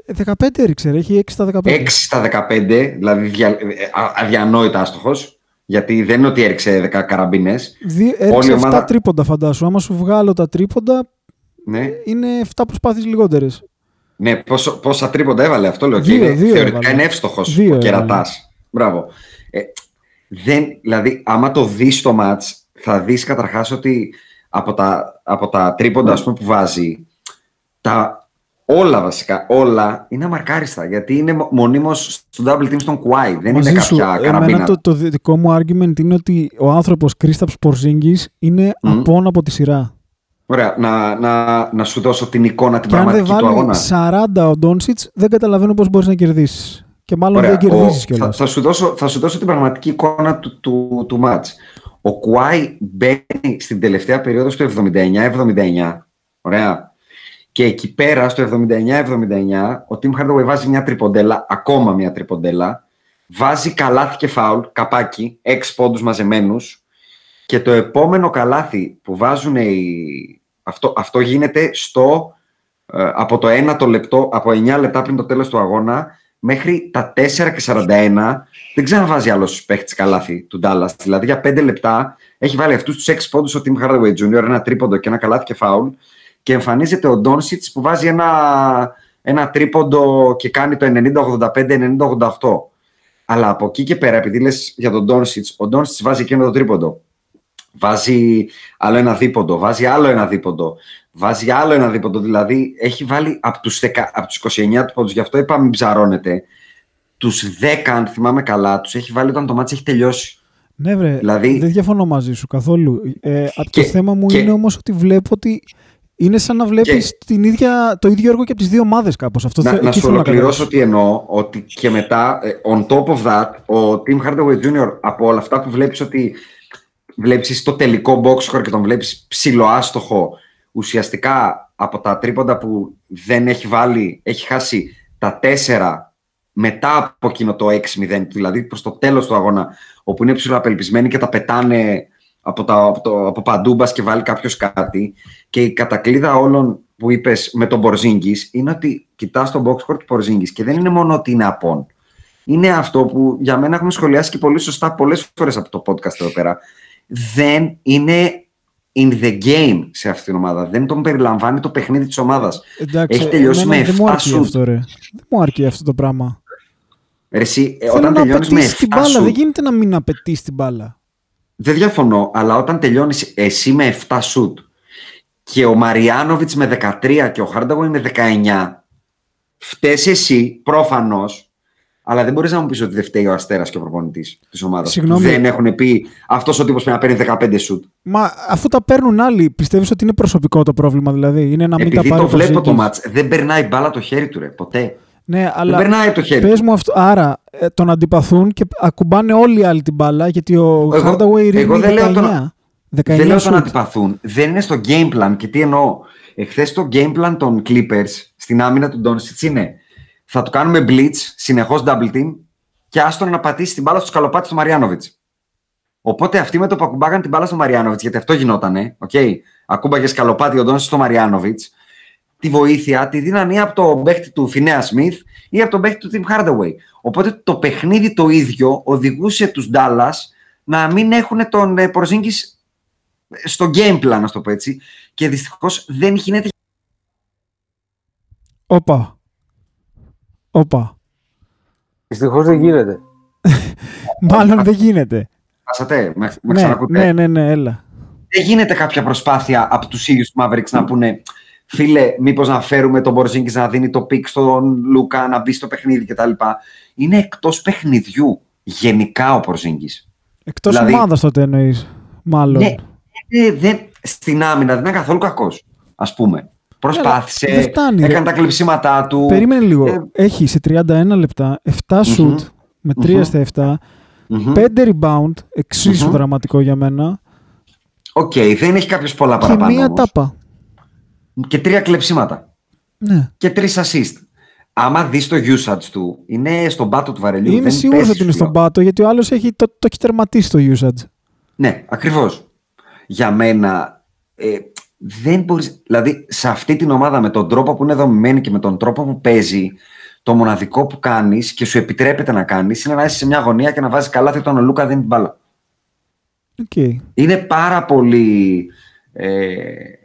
Ε, 15 έριξε, ρε, έχει 6 στα 15. 6 στα 15, δηλαδή δια, ε, α- αδιανόητα άστοχος, γιατί δεν είναι ότι έριξε 10 καραμπίνες. Δι- Όλη Έριξε η 7 ομάδα- τρίποντα, φαντάσου. Άμα σου βγάλω τα τρίποντα, Ναι, είναι 7 προσπάθειες λιγότερες. ναι πόσο, πόσα τρίποντα έβαλε αυτό λέω. και Δύο, είναι, δύο θεωρητικά έβαλε. είναι εύστοχος Δύο ο έβαλε. κερατάς. Μπράβο. Ε, δεν, δηλαδή, άμα το δεις στο μάτς, θα δεις καταρχάς ότι από τα, από τα τρίποντα ας πούμε, που βάζει, τα, όλα βασικά, όλα είναι αμαρκάριστα. Γιατί είναι μο- μονίμως στο double team στον Κουάι. Δεν Μαζί είναι σου, κάποια εμένα καραμπίνα. το, το δικό μου argument είναι ότι ο άνθρωπος Κρίσταψ Πορζίνγκης είναι Μμ. απόν από τη σειρά. Ωραία, να, να, να σου δώσω την εικόνα, την Και αν δεν πραγματική του βάλει αγώνα. 40 ο Ντόνσιτς, δεν καταλαβαίνω πώς μπορείς να κερδίσεις. Και μάλλον Ωραία, δεν κερδίζεις ο- θα, κιόλας. θα, σου δώσω, θα σου δώσω την πραγματική εικόνα του, του, του μάτς. Ο Κουάι μπαίνει στην τελευταία περίοδο στο 79-79. Ωραία. Και εκεί πέρα στο 79-79 ο Τιμ Hardaway βάζει μια τριποντέλα, ακόμα μια τριποντέλα. Βάζει καλάθι και φάουλ, καπάκι, 6 πόντους μαζεμένους Και το επόμενο καλάθι που βάζουν οι... αυτό, αυτό γίνεται στο, ε, από το 1 το λεπτό, από 9 λεπτά πριν το τέλος του αγώνα μέχρι τα 4 και 41 δεν ξαναβάζει άλλος παίχτης καλάθι του Ντάλλας. Δηλαδή για 5 λεπτά έχει βάλει αυτούς τους 6 πόντους ο Tim Hardaway Jr., ένα τρίποντο και ένα καλάθι και φάουλ. Και εμφανίζεται ο Ντόνσιτς που βάζει ένα, ένα τρίποντο και κάνει το 90-85-90-88. Αλλά από εκεί και πέρα, επειδή λες για τον Ντόνσιτς, ο Ντόνσιτς βάζει εκείνο το τρίποντο. Βάζει άλλο ένα δίποντο, βάζει άλλο ένα δίποντο, βάζει άλλο ένα δίποντο. Δηλαδή έχει βάλει από τους από τους 29 του πόντους, γι' αυτό είπα μην ψαρώνετε. Τους 10, αν θυμάμαι καλά, τους έχει βάλει όταν το μάτι έχει τελειώσει. Ναι, βρε. Δηλαδή- Δεν διαφωνώ μαζί σου καθόλου. Ε, απ' Και- το θέμα μου και- είναι όμως ότι βλέπω ότι είναι σαν να βλέπεις το ίδιο έργο και από τις δύο ομάδες κάπως. Αυτό να, θε- να εκεί σου θέλω ολοκληρώσω καταλήξω. ότι εννοώ ότι και μετά, ε, on top of that, ο Tim Hardaway Jr. από όλα αυτά που βλέπεις ότι βλέπεις στο τελικό box score και τον βλέπεις ψιλοάστοχο, ουσιαστικά από τα τρίποντα που δεν έχει βάλει, έχει χάσει τα τέσσερα μετά από εκείνο το 6-0, δηλαδή προς το τέλος του αγώνα, όπου είναι ψιλοαπελπισμένοι και τα πετάνε από, τα, από, το, από παντού μπας και βάλει κάποιος κάτι και η κατακλείδα όλων που είπες με τον Μπορζίνγκης είναι ότι κοιτάς τον box score του Μπορζίνγκης και δεν είναι μόνο ότι είναι απόν. Είναι αυτό που για μένα έχουμε σχολιάσει και πολύ σωστά πολλές φορές από το podcast εδώ πέρα. Δεν είναι in the game σε αυτήν την ομάδα. Δεν τον περιλαμβάνει το παιχνίδι της ομάδας. Εντάξει, έχει τελειώσει εμένα με δεν μου 7 αρκεί σουτ. αυτό, ρε. Δεν μου αρκεί αυτό το πράγμα. Ρε, εσύ, ε, Θέλω όταν να τελειώνεις με 7 απαιτήσει την μπάλα. σουτ, Δεν γίνεται να μην απαιτήσει την μπάλα. Δεν διαφωνώ, αλλά όταν τελειώνεις εσύ με 7 σουτ και ο Μαριάνοβιτς με 13 και ο Χάρνταγκοϊ με 19, φταίει εσύ προφανώς, αλλά δεν μπορείς να μου πεις ότι δεν φταίει ο Αστέρας και ο προπονητής της ομάδας. Συγγνώμη. Δεν έχουν πει αυτός ο τύπος πρέπει να παίρνει 15 σουτ. Μα αφού τα παίρνουν άλλοι, πιστεύεις ότι είναι προσωπικό το πρόβλημα, δηλαδή; Είναι να μην Επειδή τα πάρει το ο βλέπω το Πορζίνγκης. μάτς, δεν περνάει μπάλα το χέρι του, ρε, ποτέ. Ναι, αλλά περνάει το χέρι πες του. μου αυτό. Άρα ε, τον αντιπαθούν και ακουμπάνε όλοι οι άλλοι την μπάλα γιατί ο Εγώ- Hardaway ρίχνει εγώ δεν λέω 19. τον- 19 Δεν λέω τον shoot. αντιπαθούν. Δεν είναι στο game plan. Και τι εννοώ. Εχθές το game plan των Clippers στην άμυνα του Doncic είναι θα του κάνουμε blitz, συνεχώς double team και άστον να πατήσει την μπάλα στο σκαλοπάτι του Μαριάνοβιτς. Οπότε αυτοί με το που ακουμπάγαν την μπάλα στο Μαριάνοβιτς, γιατί αυτό γινότανε, okay, ακούμπαγε σκαλοπάτι ο Doncic στο Μαριάνοβιτς, τη βοήθεια τη δίνανε από τον παίχτη του Φινέα Σμιθ ή από τον παίχτη του Tim Hardaway. Οπότε το παιχνίδι το ίδιο οδηγούσε τους Dallas να μην έχουν τον ε, Porzingis στο game plan, να το πω έτσι. Και δυστυχώς δεν γίνεται. Όπα. Όπα. Δυστυχώς δεν γίνεται. <laughs> Μάλλον δεν γίνεται. Χάσατε, με, με ναι, ξανακούτε. ναι, ναι, ναι, έλα. Δεν γίνεται κάποια προσπάθεια από τους ίδιους τους Mavericks να πούνε φίλε, μήπως να φέρουμε τον Πορζίνγκη να δίνει το pick στον Λούκα, να μπει στο παιχνίδι κτλ. Είναι εκτός παιχνιδιού γενικά ο Πορζίνγκις. Εκτός Δηλαδή- ομάδας τότε εννοείς. Μάλλον. Ναι, ε, δεν, στην άμυνα δεν είναι καθόλου κακός, ας πούμε. Προσπάθησε, δεν φτάνει, ρε. έκανε τα κλεψίματά του. Περίμενε λίγο. Ε, Έχει σε 31 λεπτά 7 σουτ με 3 στα 7, μμμ. 5 ριμπάουντ, εξίσου Μμμ. δραματικό για μένα, Οκ, δεν έχει κάποιο πολλά και παραπάνω. μία όμως. τάπα. Και τρία κλεψίματα. Ναι. Και τρεις ασίστ. Άμα δεις το usage του, είναι στον πάτο του βαρελιού. Είμαι δεν σίγουρος πέσει, ότι είναι σου στον λέω. πάτο γιατί ο άλλος έχει το, το έχει τερματίσει το usage. Ναι, ακριβώς. Για μένα ε, δεν μπορείς. Δηλαδή, σε αυτή την ομάδα με τον τρόπο που είναι δομημένη και με τον τρόπο που παίζει, το μοναδικό που κάνεις και σου επιτρέπεται να κάνεις είναι να είσαι σε μια γωνία και να βάζεις καλά όταν ο Λούκα δίνει την μπάλα. Okay. Είναι πάρα πολύ ε,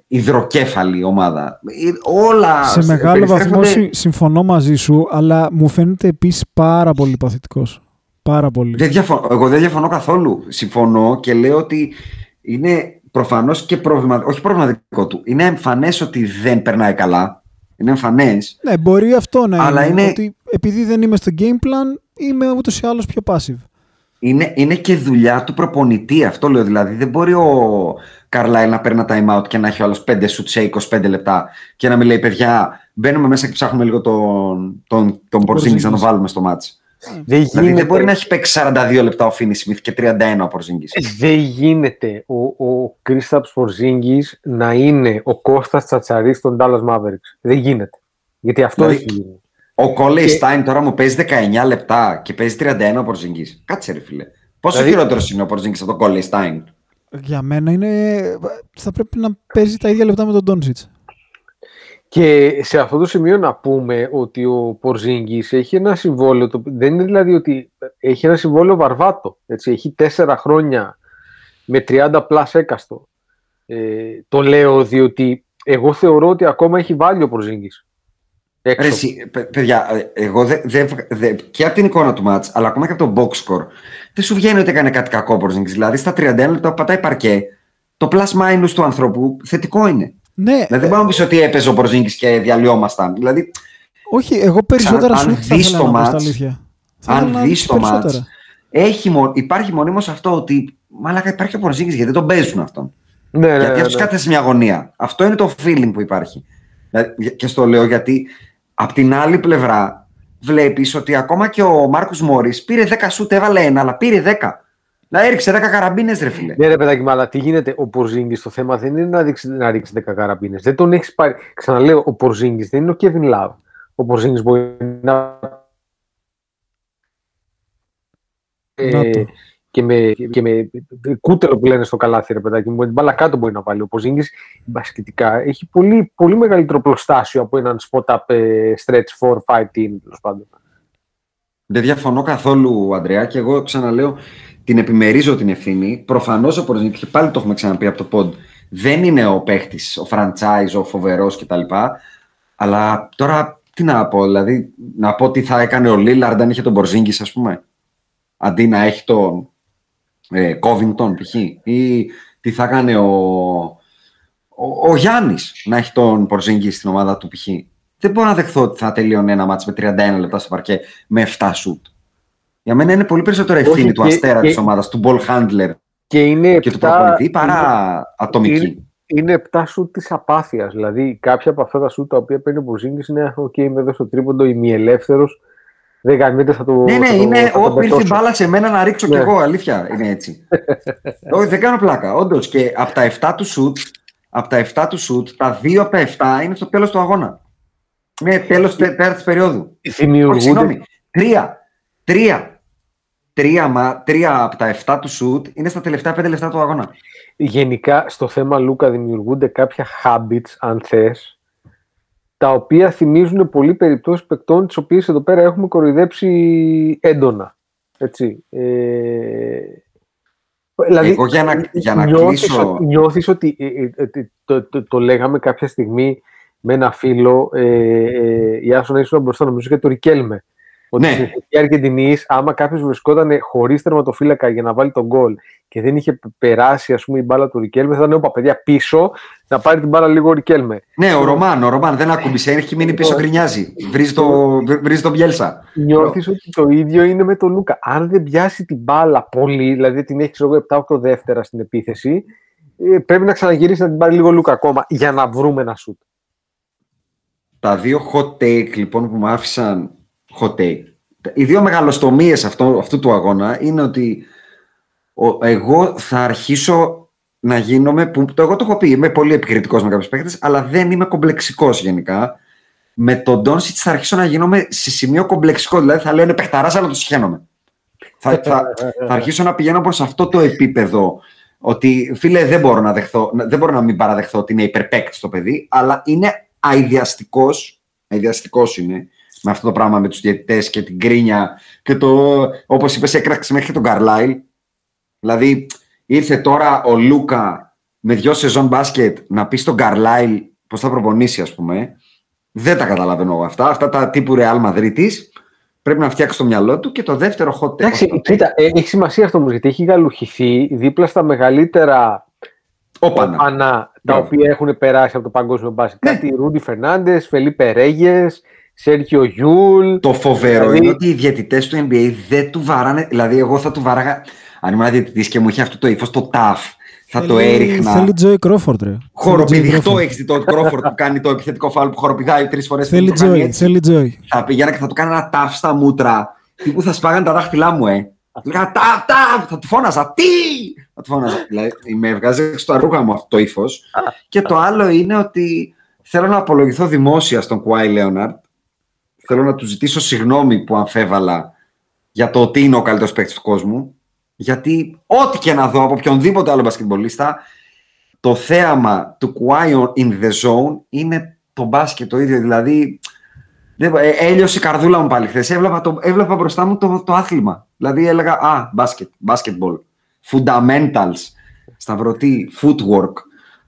υδροκέφαλη η ομάδα. Ε, Όλα Σε μεγάλο βαθμό περιστρέφονται- συ- συμφωνώ μαζί σου, αλλά μου φαίνεται επίσης πάρα πολύ παθητικός. Πάρα πολύ. Δεν διαφωνώ, εγώ δεν διαφωνώ καθόλου. Συμφωνώ και λέω ότι είναι προφανώς και προβληματικό. Όχι προβληματικό του. Είναι εμφανές ότι δεν περνάει καλά. Είναι εμφανές. Ναι, μπορεί αυτό να Αλλά είναι, είναι- Ότι επειδή δεν είμαι στο game plan, είμαι ούτως ή άλλως πιο passive. Είναι, είναι και δουλειά του προπονητή. Αυτό λέω. Δηλαδή δεν μπορεί ο Καρλάιλ να παίρνει ένα time out και να έχει ο άλλος 5 σουτ σε 25 λεπτά και να μην λέει παιδιά, μπαίνουμε μέσα και ψάχνουμε λίγο τον, τον, τον Porzingis να τον βάλουμε στο μάτς. Δεν Δηλαδή δεν γίνεται, μπορεί να έχει παίξει 42 λεπτά ο Φίνι Σμιθ και 31 ο Porzingis. δεν γίνεται ο, ο Κρίσταπς Πορζίνγκης να είναι ο Κώστας Τσατσαρής των Dallas Mavericks. Δεν γίνεται. Γιατί αυτό Δηλαδή, έχει γίνει. Ο Κόλεϊ Και- Στάιν τώρα μου παίζει 19 λεπτά και παίζει 31 ο Πορζίνγκης. Κάτσε ρε φίλε. Πόσο Δηλαδή- χειρότερος είναι ο Πορζίνγκης από τον Κόλεϊ Στάιν; Για μένα είναι. Θα πρέπει να παίζει τα ίδια λεπτά με τον Ντόνσιτς. Και σε αυτό το σημείο να πούμε ότι ο Πορζίνγκης έχει ένα συμβόλαιο, το, δεν είναι δηλαδή ότι έχει ένα συμβόλαιο βαρβάτο, έτσι, έχει τέσσερα χρόνια με 30 πλάς έκαστο. Ε, το λέω διότι εγώ θεωρώ ότι ακόμα έχει βάλει ο Πορζίνγκης. Ρε, εσύ, παι- παιδιά, ε, εγώ δε, δε, δε- και από την εικόνα του μάτς, αλλά ακόμα και από το box score, δεν σου βγαίνει ότι έκανε κάτι κακό ο Porzingis. Δηλαδή στα 31 λεπτά που πατάει παρκέ, το plus minus του ανθρώπου θετικό είναι. Ναι, Δηλαδή δεν μπορούμε να πεις ότι έπαιζε ο Porzingis και διαλυόμασταν. Δηλαδή, όχι, εγώ περισσότερα αν σου θα δεις ήθελα το να πω στα μάτς, αλήθεια. Θα αν ήθελα να δεις το περισσότερα. μάτς, έχει, μο- υπάρχει μονίμως αυτό ότι μάλακα υπάρχει ο Porzingis γιατί δεν τον παίζουν αυτόν. Ναι, ναι, γιατί ναι, αυτός ναι. κάθεται σε μια αγωνία. Αυτό είναι το feeling που υπάρχει. Δηλαδή, Και στο λέω γιατί απ' την άλλη πλευρά βλέπεις ότι ακόμα και ο Μάρκος Μόρις πήρε 10 σούτ, έβαλε ένα, αλλά πήρε 10. Δηλαδή έριξε 10 καραμπίνες ρε φίλε. Ναι, ρε παιδάκι, μου, αλλά τι γίνεται; Ο Πορζίνγκης το θέμα δεν είναι να ρίξει, να ρίξει 10 καραμπίνες. Δεν τον έχεις πάρει. Ξαναλέω, ο Πορζίνγκης δεν είναι ο Kevin Love. Ο Πορζίνγκης μπορεί να. Να Ε, το. και με, και με κούτελο που λένε στο καλάθι, ρε παιδάκι μου, με την μπάλα κάτω μπορεί να βάλει. Ο Πορζίνγκης μπασκετικά έχει πολύ, πολύ μεγαλύτερο προστάσιο από έναν spot-up ε, stretch 4-5 team, τέλος πάντων. Δεν διαφωνώ καθόλου, Αντρέα, και εγώ ξαναλέω την επιμερίζω την ευθύνη. Προφανώς ο Porzingis, και πάλι το έχουμε ξαναπεί από το pod, δεν είναι ο παίχτης, ο franchise, ο φοβερός κτλ. Αλλά τώρα τι να πω, δηλαδή να πω τι θα έκανε ο Λίλαρντ αν είχε τον Porzingis, ας πούμε. Αντί να έχει τον ε, Covington π.χ. ή τι θα έκανε ο, ο, ο Γιάννης να έχει τον Porzingis στην ομάδα του π.χ. Δεν μπορώ να δεχθώ ότι θα τελείωνε ένα μάτς με 31 λεπτά στο παρκέ με 7 σουτ. Για μένα είναι πολύ περισσότερο ευθύνη Όχι, του και- αστέρα και- της ομάδας, του ball handler Και είναι και του επτά- προπονητή παρά ατομική. είναι- είναι 7 σουτ της απάθειας. Δηλαδή, κάποια από αυτά τα σουτ τα οποία παίρνει ο Πορζίνγκη είναι: OK, είμαι εδώ στο τρίποντο, είμαι ελεύθερος. Δεν κάνει θα το. Ναι, ναι, θα το- είναι θα το ό,τι ήρθε η πετώσω». μπάλα σε μένα να ρίξω Ναι. κι εγώ. Αλήθεια είναι έτσι. <laughs> Όχι, δεν κάνω πλάκα. Όντως και από τα 7 του σουτ, από τα 7 του σουτ, τα 2 από τα 7 είναι στο τέλος του αγώνα. Ναι, τέλος πέρα τη περίοδου. Όχι, Δημιουργούνται. συγγνώμη. Τρία. Τρία. Τρία, μα, τρία από τα 7 του σουτ είναι στα τελευταία 5 λεπτά του αγώνα. Γενικά στο θέμα Λούκα δημιουργούνται κάποια habits, αν θες, τα οποία θυμίζουν πολύ περιπτώσεις παικτών τις οποίες εδώ πέρα έχουμε κοροϊδέψει έντονα. Έτσι. Ε, δηλαδή, Εγώ για να- για να νιώθεις κλείσω- ότι- Νιώθεις ότι ε, ε, ε, το, το, το λέγαμε κάποια στιγμή με ένα φίλο, ε, ε, η Άσονα ήσουν μπροστά νομίζω και το Ρικέλμε. Ότι Ναι. στην εθνική Αργεντινής, άμα κάποιος βρισκόταν χωρίς τερματοφύλακα για να βάλει τον γκολ και δεν είχε περάσει ας πούμε, η μπάλα του Ρικέλμε, θα ήταν όπα παιδιά πίσω να πάρει την μπάλα λίγο ο Ρικέλμε. Ναι, ο Ρωμάν, ο Ρωμάν δεν ακούμπησε, έχει μείνει πίσω, γκρινιάζει. Βρίζει, το, βρίζει τον Μπιέλσα. Νιώθεις ότι το ίδιο είναι με τον Λούκα. Αν δεν πιάσει την μπάλα πολύ, δηλαδή την έχεις ξέρω εγώ, 7-8 δεύτερα στην επίθεση, ε, πρέπει να ξαναγυρίσει να την πάρει λίγο ο Λούκα ακόμα για να βρούμε ένα σουτ. Τα δύο hot take λοιπόν που μου άφησαν hot take. Οι δύο μεγαλοστομίες αυτού, αυτού του αγώνα είναι ότι ο, εγώ θα αρχίσω να γίνομαι, που το εγώ το έχω πει, είμαι πολύ επικριτικός με κάποιους παίκτες, αλλά δεν είμαι κομπλεξικός γενικά. Με τον Ντόνσιτς θα αρχίσω να γίνομαι σε σημείο κομπλεξικό, δηλαδή θα λένε παιχταράς αλλά το συχαίνομαι. θα, θα, θα αρχίσω να πηγαίνω προς αυτό το επίπεδο ότι φίλε δεν μπορώ να, δεχθώ, δεν μπορώ να μην παραδεχθώ ότι είναι υπερπαίκτη το παιδί, αλλά είναι αειδιαστικός, αειδιαστικός είναι, με αυτό το πράγμα με τους διαιτητές και την κρίνια και το, όπως είπες, έκραξε μέχρι και τον Καρλάιλ. Δηλαδή, ήρθε τώρα ο Λούκα με δυο σεζόν μπάσκετ να πει στον Καρλάιλ πώς θα προπονήσει, ας πούμε. Δεν τα καταλαβαίνω εγώ αυτά. Αυτά τα τύπου Real Madrid πρέπει να φτιάξει το μυαλό του και το δεύτερο hot take. Εντάξει, κοίτα, ε, έχει σημασία αυτό όμως γιατί έχει γαλουχηθεί δίπλα στα μεγαλύτερα Όπανα. Όπανα τα Μπράβο. οποία έχουν περάσει από το παγκόσμιο μπάσκετ. Ναι. Κάτι Ρούντι Φερνάντες, Φελίπε Ρέγες, Σέρχιο Γιούλ. Το φοβερό Δηλαδή- είναι ότι οι διαιτητές του NBA δεν του βαράνε. Δηλαδή, εγώ θα του βάραγα. Αν ήμουν διαιτητής και μου είχε αυτό το ύφος, το ταυ, θα το Θέλει- έριχνα. Θέλει Τζόι Κρόφορντ, ρε. Χοροπηδιχτό έχει δει το Κρόφορντ που κάνει το επιθετικό φάουλ που χοροπηδάει τρεις φορές. Θέλει Τζόι, θέλει Τζόι. Θα πήγαινα και θα του κάνω ένα ταυ στα μούτρα. Τι που θα σπάγανε τα δάχτυλά μου, ε. Λέγα ταφ, ταφ, θα του φώναζα. Τι! Θα του φώναζα. Δηλαδή, με έβγαζε στο ρούχα μου αυτό το ύφος. και το άλλο είναι ότι θέλω να απολογηθώ δημόσια στον Κουάι Λέοναρτ. Θέλω να του ζητήσω συγγνώμη που αμφέβαλα για το ότι είναι ο καλύτερος παίκτης του κόσμου. Γιατί ό,τι και να δω από οποιονδήποτε άλλο μπασκετμπολίστα, το θέαμα του Kawhi in the zone είναι το μπάσκετ το ίδιο. Δηλαδή, δεν- ε, έλειωσε η καρδούλα μου πάλι χθες. Έβλεπα, το, έβλεπα μπροστά μου το, το άθλημα. Δηλαδή έλεγα, α, μπάσκετ, basketball, fundamentals, σταυρωτή, footwork,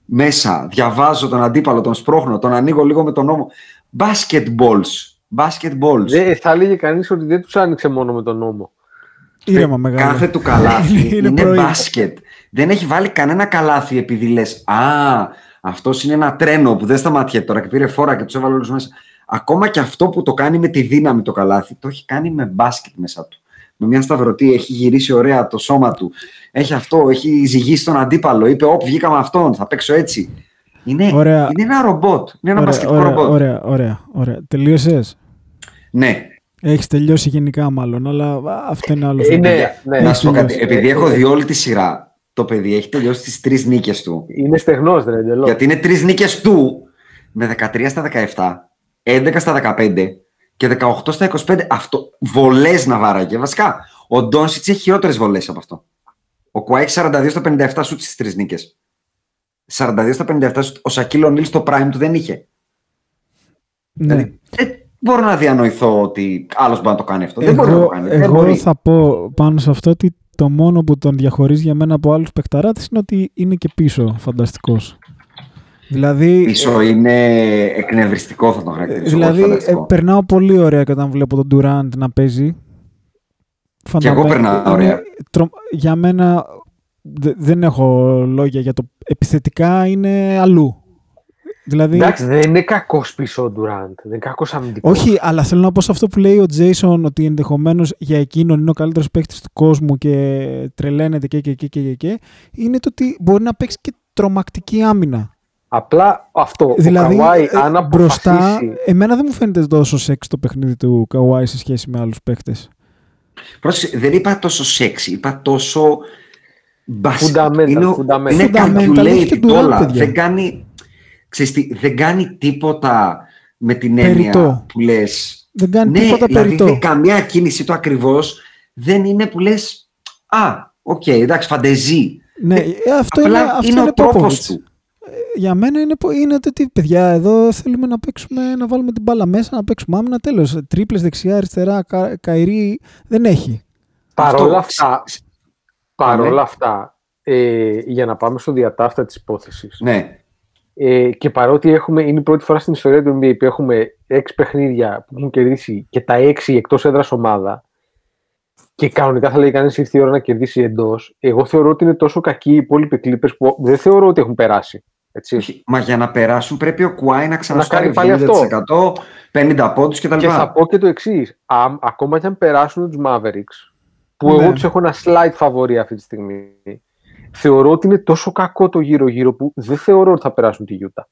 μέσα, διαβάζω τον αντίπαλο, τον σπρώχνω, τον ανοίγω λίγο με τον νόμο. Basketballs, basketballs. Δεν, θα έλεγε κανείς ότι δεν τους άνοιξε μόνο με τον νόμο. Ήρεμα μεγάλο. Κάθε του <laughs> καλάθι Είναι είναι, πρωί. μπάσκετ. Δεν έχει βάλει κανένα καλάθι επειδή λες, Α, αυτός είναι ένα τρένο που δεν σταματιέται τώρα και πήρε φόρα και τους έβαλε όλους μέσα. Ακόμα και αυτό που το κάνει με τη δύναμη το καλάθι, το έχει κάνει με μπάσκετ μέσα του. Με μια σταυρωτή, έχει γυρίσει ωραία το σώμα του. Έχει αυτό, έχει ζυγίσει τον αντίπαλο. Είπε, Όπ, βγήκα με αυτόν, θα παίξω έτσι. Είναι, Ωραία. είναι ένα ρομπότ. Είναι ένα Ωραία, μπασκετικό ωραία, ρομπότ. ωραία, ωραία, ωραία. Τελείωσες; Ναι. Έχεις τελειώσει γενικά μάλλον, αλλά α, αυτό είναι άλλο. Ε, θέμα. ναι, ναι. Να σου πω κάτι. τελειώσει. Επειδή Ε, έχω ε, δει όλη τη σειρά, το παιδί έχει τελειώσει τις τρεις νίκες του. Είναι στεγνός, ρε εντελώς. Γιατί είναι τρεις νίκες του με 13 στα 17, 11 στα 15 και 18 στα 25. Αυτό. Βολές να βάραγε. Βασικά, ο Ντόνσιτς έχει χειρότερες βολές από αυτό. Ο Κουά έχει 42 στα 57 σουτ στις τρεις νίκες. 42 στα 57 σουτ. Ο Σακύλο Νίλ στο prime του δεν είχε. Ναι. Δηλαδή, δεν μπορώ να διανοηθώ ότι άλλος μπορεί να το κάνει αυτό. δεν μπορεί να το Εγώ, κάνει. δεν εγώ μπορεί. θα πω πάνω σε αυτό ότι το μόνο που τον διαχωρίζει για μένα από άλλους παιχταράτες είναι ότι είναι και πίσω φανταστικός. Δηλαδή, Πίσω είναι εκνευριστικό θα τον χαρακτηρίσω. δηλαδή όχι ε, φανταστικό. περνάω πολύ ωραία και όταν βλέπω τον Durant να παίζει. Κι εγώ Φανταμέν- περνάω είναι ωραία. τρο- Για μένα δε- δεν έχω λόγια για το επιθετικά είναι αλλού. Δηλαδή, Εντάξει, δεν είναι κακός πίσω ο Ντουράντ. Δεν είναι κακός αμυντικός. όχι, αλλά θέλω να πω σε αυτό που λέει ο Τζέισον ότι ενδεχομένως για εκείνον είναι ο καλύτερος παίκτης του κόσμου και τρελαίνεται και, και, και, και, και, και, είναι το ότι μπορεί να παίξει και τρομακτική άμυνα. Απλά αυτό. δηλαδή, ο Καουάι, ε, αν μπροστά, αποφασίσει. εμένα δεν μου φαίνεται τόσο σεξ το παιχνίδι του Καουάι σε σχέση με άλλους παίκτες. Πρόσεξε, δεν είπα τόσο σεξι, είπα τόσο μπάσκετ. Fundamental, είναι, fundamental. είναι Fundamental, έχει και calculated Durant, όλα. παιδιά. Δεν κάνει, ξέρεις τι, δεν κάνει τίποτα με την έννοια Περιττό. που λες. Δεν κάνει ναι, τίποτα δηλαδή περιττό. δεν, καμία κίνηση του ακριβώς δεν είναι που λες «Α, οκ, εντάξει, φαντεζή». Ναι, Ε, ε, αυτό Απλά είναι, αυτό είναι είναι ο τρόπος Popovich. του. Για μένα είναι, πο- είναι το ότι παιδιά εδώ θέλουμε να παίξουμε, να βάλουμε την μπάλα μέσα, να παίξουμε άμυνα τέλος. Τρίπλες δεξιά, αριστερά, κα, καηρή δεν έχει. Παρόλα Αυτό, αυτά, ξ- ξ- παρόλα Πάμε. αυτά ε, για να πάμε στο διατάφτα της υπόθεσης Ναι, ε, και παρότι έχουμε, είναι η πρώτη φορά στην ιστορία του NBA που έχουμε έξι παιχνίδια που έχουν κερδίσει και τα έξι εκτός έδρας ομάδα και κανονικά θα λέει κανείς ήρθε η ώρα να κερδίσει εντός εγώ θεωρώ ότι είναι τόσο κακοί οι υπόλοιποι Clippers που δεν θεωρώ ότι έχουν περάσει έτσι. όχι, μα για να περάσουν πρέπει ο Κουάι να ξανασκάρει κάνει πάλι 70%, 50 πόντους κτλ. Και θα πω και το εξής. Ακόμα και αν περάσουν τους Mavericks, που Ναι. εγώ τους έχω ένα slight φαβορή αυτή τη στιγμή, θεωρώ ότι είναι τόσο κακό το γύρω-γύρω που δεν θεωρώ ότι θα περάσουν τη Utah.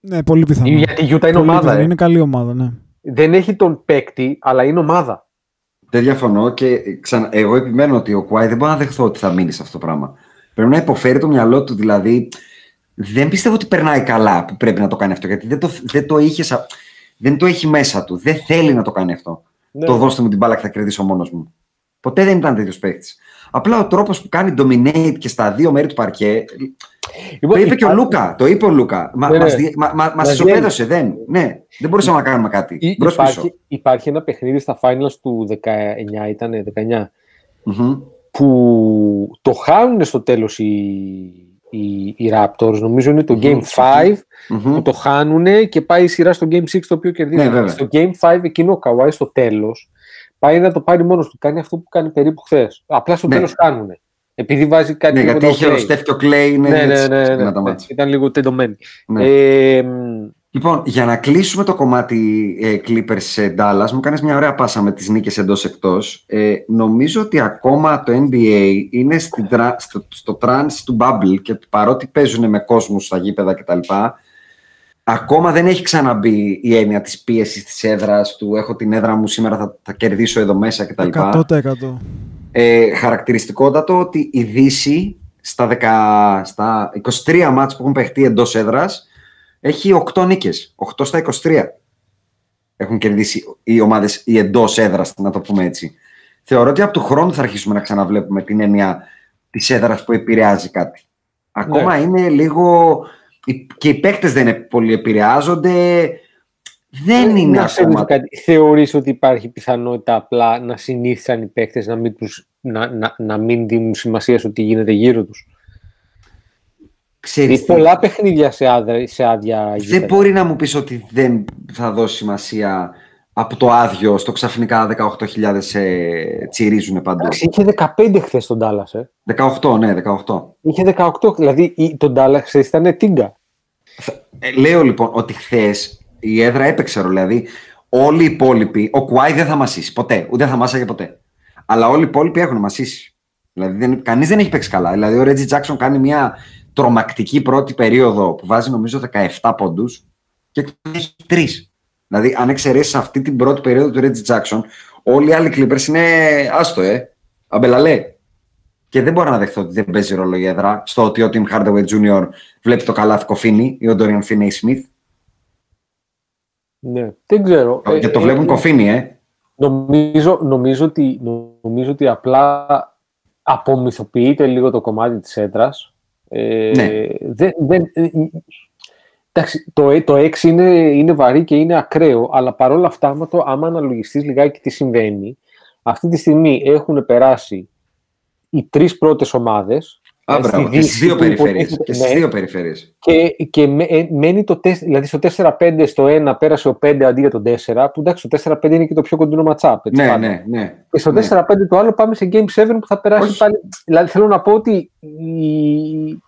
Ναι, πολύ πιθανό. Γιατί η Utah είναι Πολύ ομάδα. πιθανό. ε. Είναι καλή ομάδα, ναι. Δεν έχει τον παίκτη, αλλά είναι ομάδα. Δεν διαφωνώ και ξανα... εγώ επιμένω ότι ο Κουάι δεν μπορεί να δεχθώ ότι θα μείνει σε αυτό το πράγμα. Πρέπει να υποφέρει το μυαλό του, δηλαδή δεν πιστεύω ότι περνάει καλά που πρέπει να το κάνει αυτό, γιατί δεν το, δεν το, είχες, σα- δεν το έχει μέσα του. Δεν θέλει να το κάνει αυτό. Ναι. Το δώστε μου την μπάλα και θα κερδίσω μόνος μου. Ποτέ δεν ήταν τέτοιος παίκτης. Απλά ο τρόπος που κάνει dominate και στα δύο μέρη του παρκέ. Λοιπόν, Το είπε και ο υπάρχει- Λούκα. Το είπε ο Λούκα. Μα, Ναι, ναι. μας, δι- μα, μα, μας Μας ισοπαίδωσε, δεν. Ναι, δεν μπορούσαμε να κάνουμε κάτι. Ή- Μπρος πίσω. υπάρχει, υπάρχει ένα παιχνίδι στα finals του 19, ήταν 19, Μμμ. που το χάνουν στο τέλος οι, οι, οι Raptors. Νομίζω είναι το Μμμ. Game 5 Μμμ. που το χάνουν και πάει η σειρά στο Game 6 το οποίο κερδίζει. Ναι, βέβαια. στο Game 5 εκείνο ο Καουάι στο τέλος πάει να το πάρει μόνος του. Κάνει αυτό που κάνει περίπου χθες. Απλά στο Ναι. τέλος κάνουν. Επειδή βάζει κάτι Ναι, γιατί τίποτα είχε ο Clay. Στέφ και ο Κλέη είναι Ναι, ναι, έτσι, ναι, ναι, δυνατά ναι. μάτια. Ήταν λίγο τεντωμένοι. Ναι. Ε, μ, Λοιπόν, για να κλείσουμε το κομμάτι ε, Clippers σε Dallas, μου κάνεις μια ωραία πάσα με τις νίκες εντός-εκτός. Ε, νομίζω ότι ακόμα το NBA είναι στην τρα- στο, στο trans του bubble και παρότι παίζουν με κόσμους στα γήπεδα κτλ. Ακόμα δεν έχει ξαναμπεί η έννοια της πίεσης της έδρας, του έχω την έδρα μου σήμερα θα, θα κερδίσω εδώ μέσα κτλ. 100%. Ε, χαρακτηριστικότατο ότι η Δύση στα, 10, στα 23 μάτς που έχουν παιχτεί εντός έδρας έχει 8 νίκες, 8 στα 23 έχουν κερδίσει οι ομάδες οι εντός έδρας, να το πούμε έτσι. θεωρώ ότι από του χρόνου θα αρχίσουμε να ξαναβλέπουμε την έννοια της έδρας που επηρεάζει κάτι. Ακόμα Ναι. είναι λίγο. και οι παίκτες δεν είναι πολύ επηρεάζονται. Δεν είναι να σε ρωτήσω ακόμα. κάτι. Θεωρείς ότι υπάρχει πιθανότητα απλά να συνήθισαν οι παίκτες να μην, τους, να, να, να μην δίνουν σημασία στο τι γίνεται γύρω τους; Ξέρεις Είναι τι, πολλά παιχνίδια σε, άδρα, σε άδεια δεν γήπεδα. μπορεί να μου πεις ότι δεν θα δώσει σημασία από το άδειο στο ξαφνικά 18.000 ε, τσιρίζουν παντού. Εντάξει, είχε 15 χθες τον Dallas. Ε. 18, ναι, 18. Είχε 18, δηλαδή η- τον Dallas χθες ήταν τίγκα. Ε, λέω λοιπόν ότι χθες η έδρα έπαιξε ρόλο. Δηλαδή, όλοι οι υπόλοιποι, ο Κουάι δεν θα μασίσει ποτέ, ούτε θα μάσαγε ποτέ. Αλλά όλοι οι υπόλοιποι έχουν μασίσει. Δηλαδή, δεν, κανείς δεν έχει παίξει καλά. Δηλαδή, ο Ρέτζι Τζάξον κάνει μια τρομακτική πρώτη περίοδο που βάζει νομίζω 17 πόντους και έχει τρεις. Δηλαδή, αν εξαιρέσεις αυτή την πρώτη περίοδο του Ρέτζι Τζάξον, όλοι οι άλλοι Clippers είναι άστο, ε. Αμπελαλέ. Και δεν μπορώ να δεχθώ ότι δεν παίζει ρόλο η έδρα στο ότι ο Tim Hardaway Jr. βλέπει το καλάθι κοφίνι ή ο Dorian Finney Smith. Ναι, δεν ξέρω. και Ε, το ε, βλέπουν κοφίνι, ε. Νομίζω, νομίζω, ότι, νομίζω ότι απλά απομυθοποιείται λίγο το κομμάτι της έντρας. Ε, Ναι. δεν, δεν, ε, εντάξει, το, ε- το 6 είναι, είναι βαρύ και είναι ακραίο, αλλά παρόλα αυτά, άμα, το, άμα αναλογιστείς λιγάκι τι συμβαίνει, αυτή τη στιγμή έχουν περάσει οι τρεις πρώτες ομάδες Α, ε, στη μπράβο, και Δύση στις δύο που περιφέρειες. υποτίθεται- Και στις ναι, δύο περιφέρειες. και, και με- ε, μένει το 4, δηλαδή στο 4-5 στο 1 πέρασε ο 5 αντί για το 4, που εντάξει το 4-5 είναι και το πιο κοντινό ματσάπ. έτσι Ναι, πάνω. ναι, ναι. Και στο ναι. 4-5 το άλλο πάμε σε Game 7 που θα περάσει Όχι. πάλι. Δηλαδή θέλω να πω ότι η,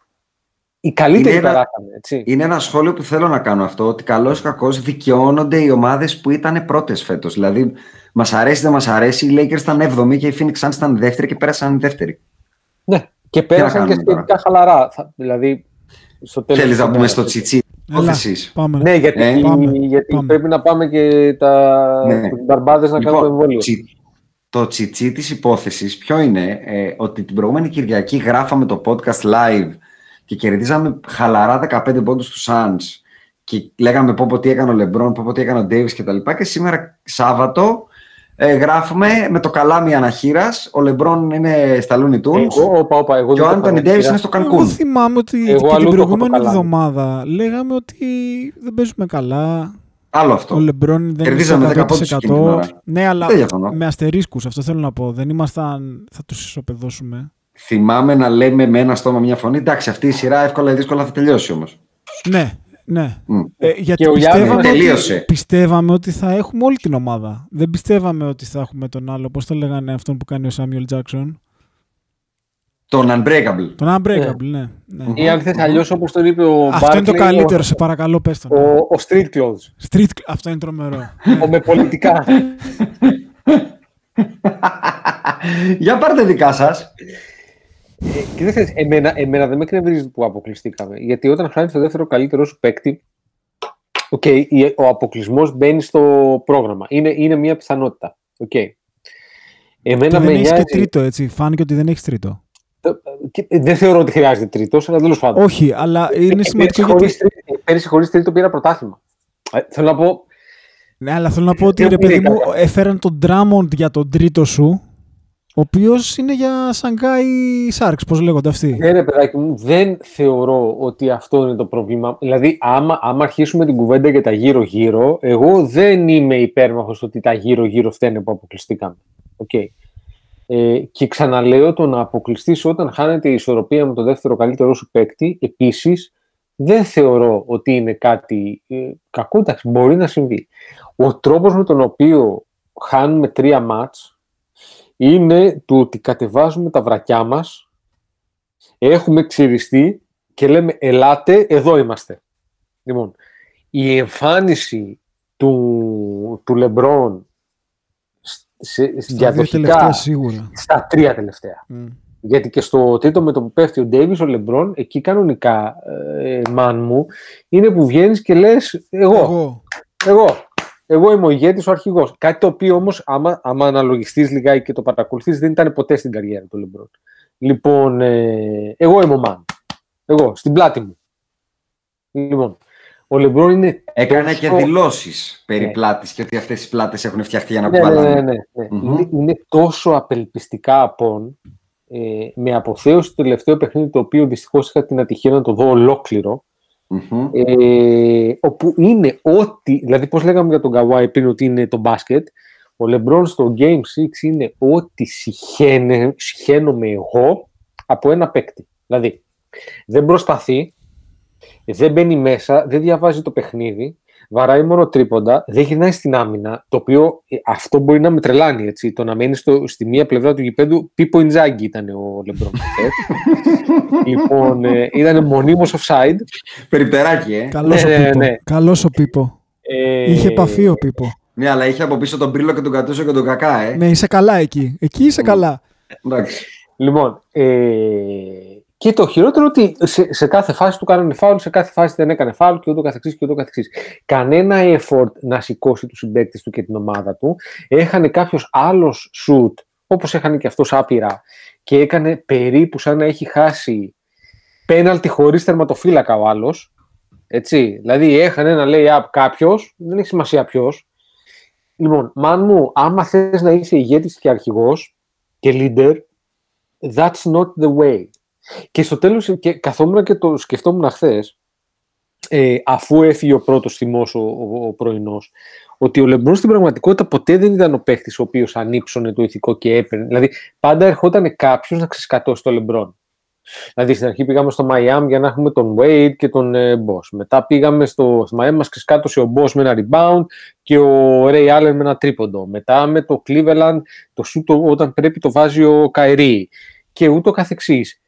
η καλύτερη Είναι ένα- περάσαμε. Έτσι. Είναι ένα σχόλιο που θέλω να κάνω αυτό, ότι καλώ ή κακώ δικαιώνονται οι ομάδες που ήταν πρώτες φέτος. Δηλαδή, μας αρέσει δεν μας αρέσει, οι Lakers ήταν 7η και οι Phoenix Suns ήταν δεύτερη και πέρασαν δεύτερη. Ναι, και πέρασαν και κάνουμε τώρα; σχετικά χαλαρά. Θα, δηλαδή, στο τέλος Θέλεις της να πούμε ημέρας, στο έτσι. τσιτσί. Έλα, Υπόθεση. πάμε. Ναι, γιατί, Ε, πάμε, γιατί πάμε. πρέπει να πάμε και τα Ναι. τους μπαρμπάδες να κάνουμε Λοιπόν, εμβόλιο. τσι- το τσιτσί της υπόθεσης ποιο είναι ε, ότι την προηγούμενη Κυριακή γράφαμε το podcast live και κερδίζαμε χαλαρά 15 πόντους του Suns και λέγαμε πω πω τι έκανε ο Λεμπρόν, πω πω τι έκανε ο Davis και τα λοιπά και σήμερα Σάββατο ε, γράφουμε με το καλάμι αναχείρας ο Λεμπρόν είναι στα Looney Tunes Εγώ, όπα, όπα, εγώ και ο δεν το Άντωνι έχω Davis αναχείρα. είναι στο Εγώ Κανκούν. θυμάμαι ότι Εγώ και αλλού την το έχω το προηγούμενη καλάμι. εβδομάδα λέγαμε ότι δεν παίζουμε καλά. Άλλο αυτό. Ο Λεμπρόν δεν Κερδίζαμε είναι 10 πόντους στο εκείνη την 100%. ώρα. Ναι, αλλά Δεν διαφωνώ. με αστερίσκους, αυτό θέλω να πω. Δεν ήμασταν, θα τους ισοπεδώσουμε. Θυμάμαι να λέμε με ένα στόμα μια φωνή. Εντάξει, αυτή η σειρά εύκολα ή δύσκολα θα τελειώσει όμως. Ναι, ναι. Μμ. Ε, γιατί Και ο Γιάννης πιστεύαμε, τελείωσε. ότι, πιστεύαμε ότι θα έχουμε όλη την ομάδα. Δεν πιστεύαμε ότι θα έχουμε τον άλλο, πώς το λέγανε αυτόν που κάνει ο Σάμιουελ Τζάξον. Τον Unbreakable. Τον Unbreakable, ναι. ναι. Ή αν θες αλλιώς όπως τον είπε ο Αυτό είναι το Barkley, καλύτερο, ο- σε παρακαλώ πες τον. Ο, ο Street Clothes. Street, αυτό είναι τρομερό. ο με πολιτικά. <laughs> Για πάρτε δικά σας. Και δεν ξέρεις, εμένα, εμένα δεν με εκνευρίζει που αποκλειστήκαμε. Γιατί όταν χάνεις το δεύτερο καλύτερο σου παίκτη, okay, ο αποκλεισμός μπαίνει στο πρόγραμμα. Είναι, είναι μια πιθανότητα. Okay. Και Εμένα δεν με έχεις και νοιάζει. τρίτο, έτσι. Φάνηκε ότι δεν έχεις τρίτο. και Δεν θεωρώ ότι χρειάζεται τρίτος, αλλά τέλος πάντων. Όχι, αλλά είναι Ε, σημαντικό πέρυσι γιατί. χωρίς τρίτο- Πέρυσι χωρίς τρίτο πήρα πρωτάθλημα. Ε, θέλω να πω. Ναι, αλλά θέλω να πω ότι Δεν ρε παιδί πήρε μου καλά. έφεραν τον Drummond για τον τρίτο σου, ο οποίος είναι για Σανγκάι Sharks, πώς λέγονται αυτοί; Ναι, ρε παιδάκι μου, δεν θεωρώ ότι αυτό είναι το πρόβλημα. Δηλαδή, άμα, άμα αρχίσουμε την κουβέντα για τα γύρω-γύρω, εγώ δεν είμαι υπέρμαχος ότι τα γύρω-γύρω φταίνε που αποκλειστήκαμε. Okay. Ε, και ξαναλέω το να αποκλειστείς όταν χάνεται η ισορροπία με το δεύτερο καλύτερό σου παίκτη, επίσης δεν θεωρώ ότι είναι κάτι ε, κακό. Εντάξει, μπορεί να συμβεί. Ο τρόπος με τον οποίο χάνουμε τρία μάτς είναι του ότι κατεβάζουμε τα βρακιά μας έχουμε ξυριστεί και λέμε ελάτε, εδώ είμαστε. Λοιπόν, η εμφάνιση του, του Λεμπρόν σε, σε, Στα δύο διαδοχικά τελευταία σίγουρα. στα τρία τελευταία. Μμ. Γιατί και στο τρίτο με το που πέφτει ο Ντέιβις, ο Λεμπρόν, εκεί κανονικά, ε, μαν μου, είναι που βγαίνεις και λες εγώ, εγώ, Εγώ. Εγώ, είμαι ο ηγέτης, ο αρχηγός. Κάτι το οποίο όμως, άμα, άμα αναλογιστείς λιγάκι και το παρακολουθείς, δεν ήταν ποτέ στην καριέρα του Λεμπρόν. Λοιπόν, ε, εγώ είμαι ο μαν. Εγώ, στην πλάτη μου. Λοιπόν, Ο Λεμπρόν είναι. Έκανε τόσο- και δηλώσεις περί Ναι. πλάτης και ότι αυτές οι πλάτες έχουν φτιαχτεί για να Ναι, ναι, κουβαλάνε. ναι, ναι, ναι. Μμμ. Είναι, είναι τόσο απελπιστικά απόν. Ε, με αποθέωση το τελευταίο παιχνίδι το οποίο δυστυχώς είχα την ατυχία να το δω ολόκληρο Μμμ. ε, όπου είναι ό,τι, δηλαδή πώς λέγαμε για τον Καβάη πριν ότι είναι το μπάσκετ, ο Λεμπρόν στο Game 6 είναι ό,τι συχαίνε, συχαίνομαι εγώ από ένα παίκτη. Δηλαδή, δεν προσπαθεί, δεν μπαίνει μέσα, δεν διαβάζει το παιχνίδι, βαράει μόνο τρίποντα, δεν γυρνάει στην άμυνα, το οποίο ε, αυτό μπορεί να με τρελάνει, έτσι, το να μένει στο, στη μία πλευρά του γηπέδου, Πίπο Ιντζάγκη ήταν ο Λεμπρόν. χθες. <laughs> λοιπόν, ε, ήταν μονίμως offside, Περιπτεράκι, ε. Καλός Ναι, ο ναι, Πίπο. ναι. Καλός ο Πίπο. Ε, Είχε επαφή ο Πίπο. Ναι, αλλά είχε από πίσω τον Πρίλο και τον Κατούσο και τον Κακά, ε. Ναι, είσαι καλά εκεί. Εκεί είσαι καλά. Εντάξει. Λοιπόν, ε, και το χειρότερο ότι σε, σε κάθε φάση του κάνανε φάουλ, σε κάθε φάση δεν έκανε φάουλ και ούτω καθεξής και ούτω καθεξής. Κανένα effort να σηκώσει τους συμπαίκτες του και την ομάδα του. Έχανε κάποιος άλλος shoot, όπως έχανε και αυτός άπειρα, και έκανε περίπου σαν να έχει χάσει πέναλτι χωρίς τερματοφύλακα ο άλλος. Έτσι, δηλαδή έχανε ένα lay-up κάποιος, δεν έχει σημασία ποιος. Λοιπόν, μάν μου, άμα θες να είσαι ηγέτης και αρχηγός και leader, that's not the way. Και στο τέλος, και καθόμουν και το σκεφτόμουν χθες, ε, αφού έφυγε ο πρώτος θυμός ο, ο, ο πρωινός, ότι ο Λεμπρόν στην πραγματικότητα ποτέ δεν ήταν ο παίχτης ο οποίος ανύψωνε το ηθικό και έπαιρνε. Δηλαδή, πάντα ερχόταν κάποιος να ξεσκατώσει το Λεμπρόν. Δηλαδή, στην αρχή πήγαμε στο Miami για να έχουμε τον Wade και τον ε, Boss. Μετά πήγαμε στο, στο Miami, μας ξεσκάτωσε ο Boss με ένα rebound και ο Ray Allen με ένα τρίποντο. Μετά με το Cleveland, το shoot το- όταν πρέπει το βάζει ο Kyrie και ούτω καθεξής.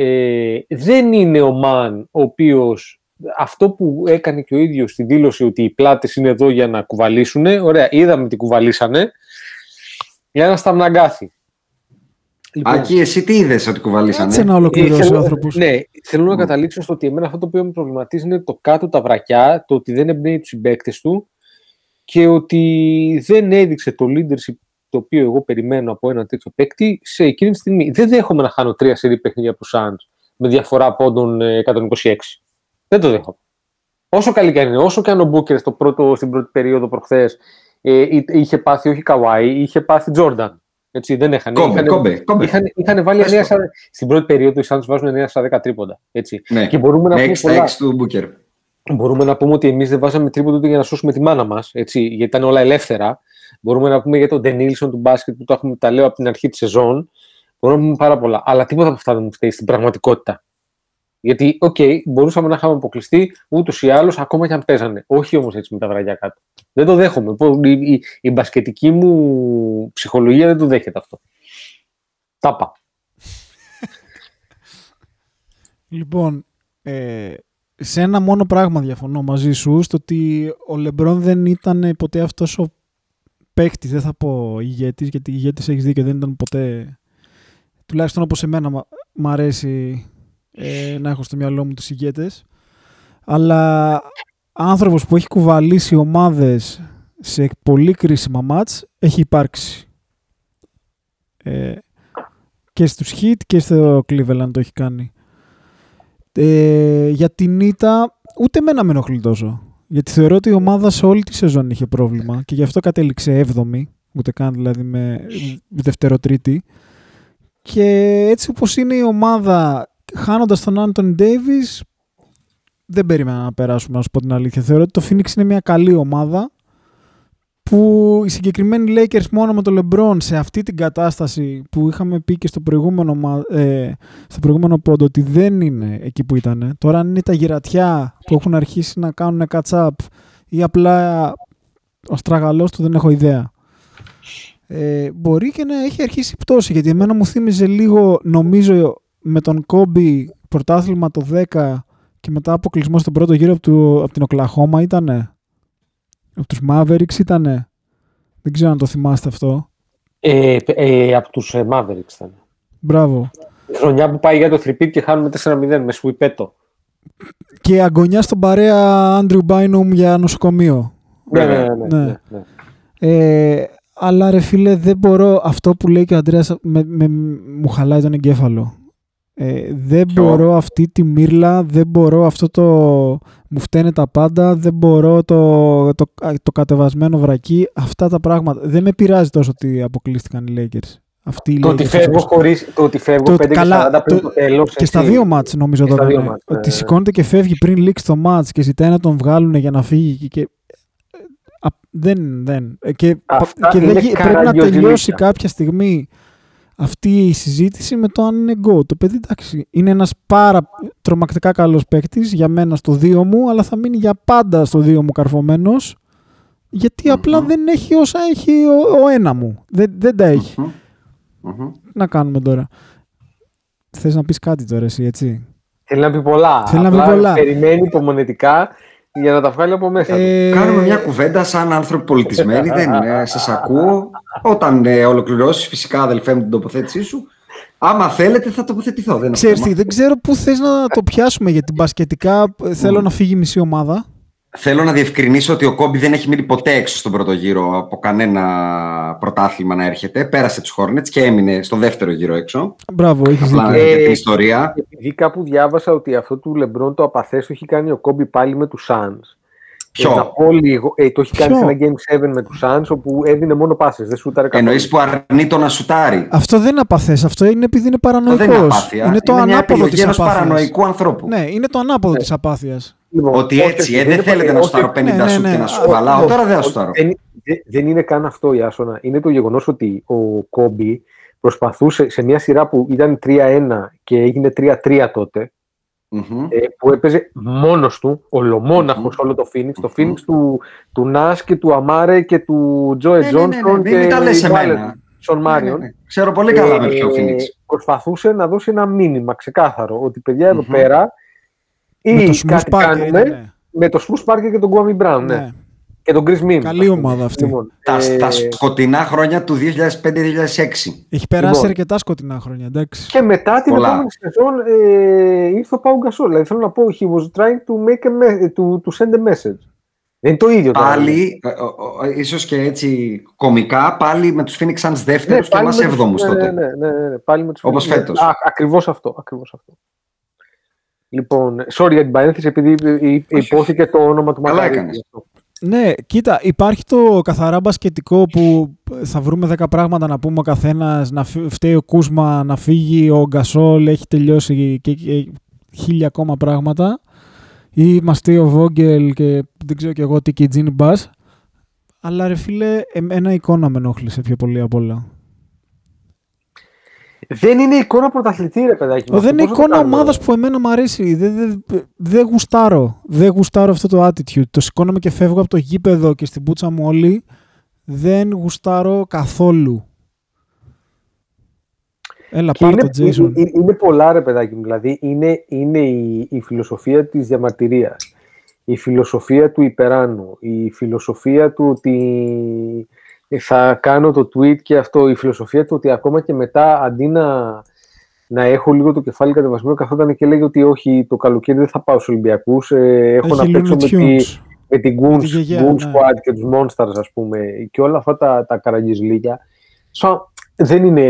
Ε, δεν είναι ο Man ο οποίος αυτό που έκανε και ο ίδιος στη δήλωση ότι οι πλάτες είναι εδώ για να κουβαλήσουν, ωραία, είδαμε τι κουβαλήσανε, για να σταμναγκάθει. Λοιπόν, Άκη, εσύ τι είδες ότι κουβαλήσανε; Κάτσε να ολοκληρώσει θέλω- ο άνθρωπος. Ναι, θέλω να καταλήξω στο ότι εμένα αυτό το οποίο με προβληματίζει είναι το κάτω τα βρακιά, το ότι δεν εμπνέει τους συμπαίκτες του και ότι δεν έδειξε το leadership το οποίο εγώ περιμένω από ένα τέτοιο παίκτη σε εκείνη τη στιγμή. Δεν δέχομαι να χάνω τρία σερή παιχνίδια από του Suns με διαφορά πόντων ε, 126. Δεν το δέχομαι. Όσο καλή και αν είναι, όσο και αν ο Μπούκερ στο πρώτο, στην πρώτη περίοδο προχθές ε, εί- είχε πάθει όχι Καουάι, είχε πάθει Τζόρνταν. Έτσι, δεν έχανε. Κόμπε, Είχανε- κόμπε, κόμπε. Είχαν, είχαν βάλει Πες 9 το. στα, στην πρώτη περίοδο οι Suns βάζουν 9 στα 10 τρίποντα. Έτσι. Ναι, Και μπορούμε να με πούμε 6 στα πολλά. 6 του Μπούκερ. Μπορούμε να πούμε ότι εμείς δεν βάζαμε τρίποντα ούτε για να σώσουμε τη μάνα μας, γιατί ήταν όλα ελεύθερα. Μπορούμε να πούμε για τον Ντενίλσον του μπάσκετ που το έχουμε τα λέω από την αρχή της σεζόν. Μπορούμε να πούμε πάρα πολλά. Αλλά τίποτα από αυτά δεν μου φταίει στην πραγματικότητα. Γιατί, οκ, μπορούσαμε να είχαμε αποκλειστεί ούτως ή άλλως ακόμα και αν παίζανε. Όχι όμως έτσι με τα βρακιά κάτω. Δεν το δέχομαι. Πω, Η, η, η μπασκετική μου ψυχολογία δεν το δέχεται αυτό. Τα είπα. Λοιπόν, ε, σε ένα μόνο πράγμα διαφωνώ μαζί σου, στο ότι ο Λεμπρόν δεν ήταν ποτέ αυτός ο παίχτης, δεν θα πω ηγέτης, γιατί ηγέτης έχεις δίκιο, δεν ήταν ποτέ, τουλάχιστον όπως εμένα μ' μ' αρέσει ε, να έχω στο μυαλό μου τους ηγέτες, αλλά άνθρωπος που έχει κουβαλήσει ομάδες σε πολύ κρίσιμα μάτς έχει υπάρξει. Ε, και στους Heat και στο Cleveland το έχει κάνει. Ε, για την ήττα ούτε εμένα με ενοχλεί τόσο. Γιατί θεωρώ ότι η ομάδα σε όλη τη σεζόν είχε πρόβλημα και γι' αυτό κατέληξε 7η, ούτε καν δηλαδή με δευτεροτρίτη. Και έτσι όπως είναι η ομάδα, χάνοντας τον Άντων Ντέιβις, δεν περίμενα να περάσουμε, να σου πω την αλήθεια. Θεωρώ ότι το Phoenix είναι μια καλή ομάδα που οι συγκεκριμένοι Lakers μόνο με το LeBron σε αυτή την κατάσταση που είχαμε πει και στο προηγούμενο, μα- ε, στο προηγούμενο πόντο ότι δεν είναι εκεί που ήταν. Τώρα αν είναι τα γυρατιά που έχουν αρχίσει να κάνουν catch-up ή απλά ο στραγαλός του δεν έχω ιδέα. Ε, μπορεί και να έχει αρχίσει πτώση γιατί εμένα μου θύμιζε λίγο νομίζω με τον Κόμπι πρωτάθλημα το 10 και μετά αποκλεισμό στον πρώτο γύρο από, του, από την Οκλαχώμα ήτανε. Από τους Mavericks ήτανε. Δεν ξέρω αν το θυμάστε αυτό. Ε, ε, από τους ε, Mavericks ήταν. Μπράβο. Η χρονιά που πάει για το 3 και χάνουμε 4-0 με σουιπέτο. Και αγωνιά στον παρέα Andrew Bynum για νοσοκομείο. Ναι, ναι, ναι. Ναι. ναι, ναι. Ε, αλλά ρε φίλε δεν μπορώ αυτό που λέει και ο Αντρέας με, με- μου χαλάει τον εγκέφαλο. Ε, δεν Ποιο; μπορώ αυτή τη μύρλα, δεν μπορώ αυτό το μου φταίνε τα πάντα, δεν μπορώ το, το, το κατεβασμένο βρακί, αυτά τα πράγματα. Δεν με πειράζει τόσο ότι αποκλείστηκαν οι Lakers. Αυτοί οι Το ότι Lakers, φεύγω, όπως- χωρίς, το ότι φεύγω Το- 5 και καλά, 40 πριν το- το τέλος. Και στα έτσι. δύο μάτς νομίζω Και το στα δύο έκανε. μάτς, Ότι ναι. σηκώνεται και φεύγει πριν λήξει το μάτς και ζητάει να τον βγάλουν για να φύγει. Και, και- α, δεν, δεν. Ε, Και, Αυτά και δεν είναι γι- πρέπει να καραγκιόζηλίκια. τελειώσει κάποια στιγμή αυτή η συζήτηση με το αν είναι go. Το παιδί εντάξει, είναι ένας πάρα τρομακτικά καλός παίκτης για μένα στο δύο μου, αλλά θα μείνει για πάντα στο δύο μου καρφωμένος γιατί απλά δεν έχει όσα έχει ο, ο ένα μου. Δεν, δεν τα έχει. Μμμ. Μμμ. Τι να κάνουμε τώρα. Θες να πεις κάτι τώρα εσύ, έτσι; Θέλει να πει πολλά. Θέλει να πει Απλά πολλά. Περιμένει υπομονετικά για να τα βγάλει από μέσα. του. Ε, Κάνουμε μια κουβέντα σαν άνθρωποι πολιτισμένοι. δεν είναι. Σας ακούω. Όταν ε, ολοκληρώσεις, φυσικά αδελφέ μου την τοποθέτησή σου. Άμα θέλετε, θα τοποθετηθώ. Δεν είναι Ξέρεις τι, θέμα. δεν ξέρω πού θες να το πιάσουμε γιατί μπασκετικά ε, θέλω να φύγει η μισή ομάδα. Θέλω να διευκρινίσω ότι ο Κόμπι δεν έχει μείνει ποτέ έξω στον πρώτο γύρο από κανένα πρωτάθλημα να έρχεται. Πέρασε τους Hornets και έμεινε στο δεύτερο γύρο έξω. Μπράβο, έχεις Απλά δίκιο. Ε, για την ιστορία. Επειδή κάπου διάβασα ότι αυτό του Λεμπρόν το απαθές το έχει κάνει ο Κόμπι πάλι με τους Suns. Ποιο; Ε, να πω λίγο, ε, το έχει κάνει Ποιο; σε ένα Game 7 με τους Suns όπου έδινε μόνο πάσες, δεν σούταρε καθόλου. Εννοείς που αρνεί το να σουτάρει. Αυτό δεν είναι απαθές, αυτό είναι επειδή είναι Αυτό παρανοϊκός. δεν είναι απάθεια. Είναι το μια ανάποδο επιλογή της ενός απάθειας. παρανοϊκού ανθρώπου. Ναι, είναι το ανάποδο της απάθειας. Λοιπόν, Ότι όχι, έτσι, όχι, ε, δεν είναι θέλετε πολύ- να όχι, σουτάρω 50 ναι, ναι, σουτ ναι. και να σου Όχι, βαλάω. όχι, Τώρα δεν θα όχι, σουτάρω. Δεν, δεν- δεν είναι καν αυτό η Άσονα. Είναι το γεγονός ότι ο Κόμπι προσπαθούσε σε μια σειρά που ήταν 3-1 και έγινε 3-3 τότε, Μμμ. ε, που έπαιζε μόνος του, ολομόναχος Μμμ. όλο το Phoenix, το Μμμ. Phoenix του, του Νάς και του Αμάρε και του Τζόε Ναι, ναι, ναι, ναι, Τζόνσον μην- μην και τα λες εμένα. Βάλερ, Σον Ναι, Μάριον. ναι, ναι. Ξέρω πολύ καλά με ποιο Ε, Phoenix. Προσπαθούσε να δώσει ένα μήνυμα ξεκάθαρο ότι παιδιά εδώ Μμμ. Πέρα Με το ή Smooth κάτι Parker κάνουμε ήταν, με το Smooth Parker και τον Guami Brown. Ναι. ναι. Και τον Chris Mim. Καλή ομάδα αυτή. Λοιπόν, Τα, ε, τα σκοτεινά χρόνια του 2005-2006. Έχει περάσει Λοιπόν. αρκετά σκοτεινά χρόνια, εντάξει. Και μετά την Πολλά. επόμενη σεζόν ε, ήρθε ο Πάου Γκασόλ. Δηλαδή θέλω να πω, he was trying to, make a me- to, to send a message. Δεν είναι το ίδιο τώρα. Πάλι, ε, ο- ο- ίσως και έτσι κομικά, πάλι με τους Phoenix Suns δεύτερους και πάλι εμάς με τους- έβδομους ναι, τότε. Ναι, ναι, ναι, ναι, πάλι με τους Όπως ναι, φέτος. Α, ακριβώς αυτό, ακριβώς αυτό. Λοιπόν, sorry για την παρένθεση, επειδή υ- υπόθηκε το όνομα του Καλά Μακαρίτη. έκανες. Ναι, κοίτα, υπάρχει το καθαρά μπασκετικό που θα βρούμε 10 πράγματα να πούμε ο καθένας. Να φυ- φταίει ο Κούσμα να φύγει, ο Γκασόλ έχει τελειώσει και, και χίλια ακόμα πράγματα. Ή μας φταίει ο Βόγγελ και δεν ξέρω κι εγώ τι και η Τζίνι Μπα. Αλλά ρε φίλε, εμένα η εικόνα με ενόχλησε πιο πολύ απ' όλα. Δεν είναι εικόνα πρωταθλητή, ρε παιδάκι. μου. δεν είναι Αυτό πώς θα το εικόνα κάνουμε, ομάδας ρε. που εμένα μου αρέσει. Δεν δεν- δεν γουστάρω. Δεν γουστάρω αυτό το attitude. Το σηκώνομαι και φεύγω από το γήπεδο και στην πούτσα μου όλοι. Δεν γουστάρω καθόλου. Έλα, Και πάρ' είναι, το Jason. είναι, είναι πολλά ρε παιδάκι μου. Δηλαδή είναι, είναι η, η φιλοσοφία της διαμαρτυρίας. Η φιλοσοφία του υπεράνου. Η φιλοσοφία του ότι θα κάνω το tweet και αυτό. Η φιλοσοφία του ότι ακόμα και μετά αντί να, να έχω λίγο το κεφάλι κατεβασμένο καθόταν και λέγει ότι όχι το καλοκαίρι δεν θα πάω στους Ολυμπιακούς. Ε, έχω Έχει να παίξω με, Looney τη, Tunes. με την Με Goon, τη γιαγιά, Goon ναι. Squad και τους Monsters ας πούμε και όλα αυτά τα, τα καραγκιζλίκια σαν, δεν είναι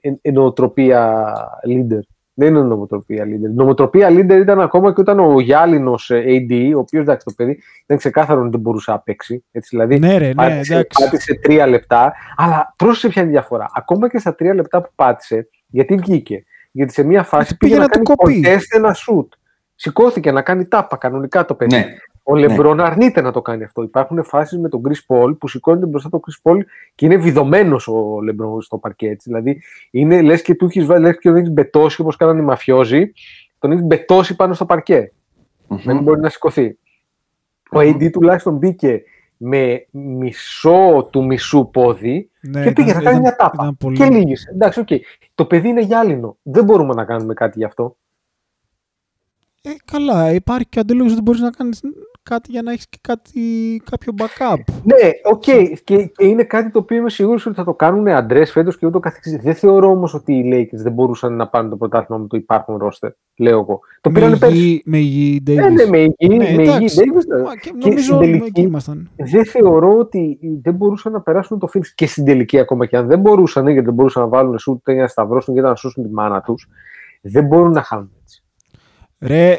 εν- εν- νοοτροπία leader. Δεν είναι νοοτροπία leader. Νοοτροπία leader ήταν ακόμα και όταν ο Γιάλινο AD, ο οποίος εντάξει το παιδί ήταν ξεκάθαρο ότι δεν μπορούσε να παίξει. Έτσι, δηλαδή Ναι, ρε, ναι, πάτησε, εντάξει. πάτησε τρία λεπτά. Αλλά πρόσεξε ποια είναι η διαφορά. Ακόμα και στα τρία λεπτά που πάτησε, γιατί βγήκε. Γιατί σε μια φάση πήγε πήγε να, να το κάνει κοπεί. contest ένα σουτ. Σηκώθηκε να κάνει τάπα κανονικά το παιδί. Ναι. Ο Λεμπρόν αρνείται να το κάνει αυτό. Υπάρχουν φάσεις με τον Chris Paul που σηκώνεται μπροστά τον Chris Paul και είναι βιδωμένος ο Λεμπρόν στο παρκέ. έτσι. Δηλαδή είναι λες και του έχεις βάλει, λες και τον έχεις μπετώσει όπως κάνανε οι μαφιόζοι, τον έχεις μπετώσει πάνω στο παρκέ. Μμμ. Δεν μπορεί να σηκωθεί. Ο AD τουλάχιστον μπήκε με μισό του μισού πόδι Ναι, και πήγε ήταν- να κάνει ήταν- μια τάπα. ήταν πολύ- Και λύγησε. Εντάξει, οκ. Το παιδί είναι γυάλινο. Δεν μπορούμε να κάνουμε κάτι γι' αυτό. Ε, καλά, υπάρχει και ο αντίλογος ότι μπορείς να κάνεις κάτι για να έχεις και κάτι, κάποιο backup. Ναι, οκ. Και, και είναι κάτι το οποίο είμαι σίγουρος ότι θα το κάνουν address φέτος και ούτω καθεξής. Δεν θεωρώ όμως ότι οι Lakers δεν μπορούσαν να πάρουν το πρωτάθλημα με το υπάρχον ρόστερ. Λέω εγώ. Το με, πήραν πέρσι. υγιή, με υγιή Davis. Ναι, ναι, με υγιή, Ναι, με υγιή εντάξει. Davis, ναι. Μα και Και νομίζω στην όλοι τελική- εκεί ήμασταν. Δεν θεωρώ ότι δεν μπορούσαν να περάσουν το Phoenix και στην τελική ακόμα και αν δεν μπορούσαν, γιατί δεν μπορούσαν να βάλουν σουτ, ούτε να σταυρώσουν και να σώσουν τη μάνα τους. Δεν μπορούν να χάνουν έτσι. Ρε,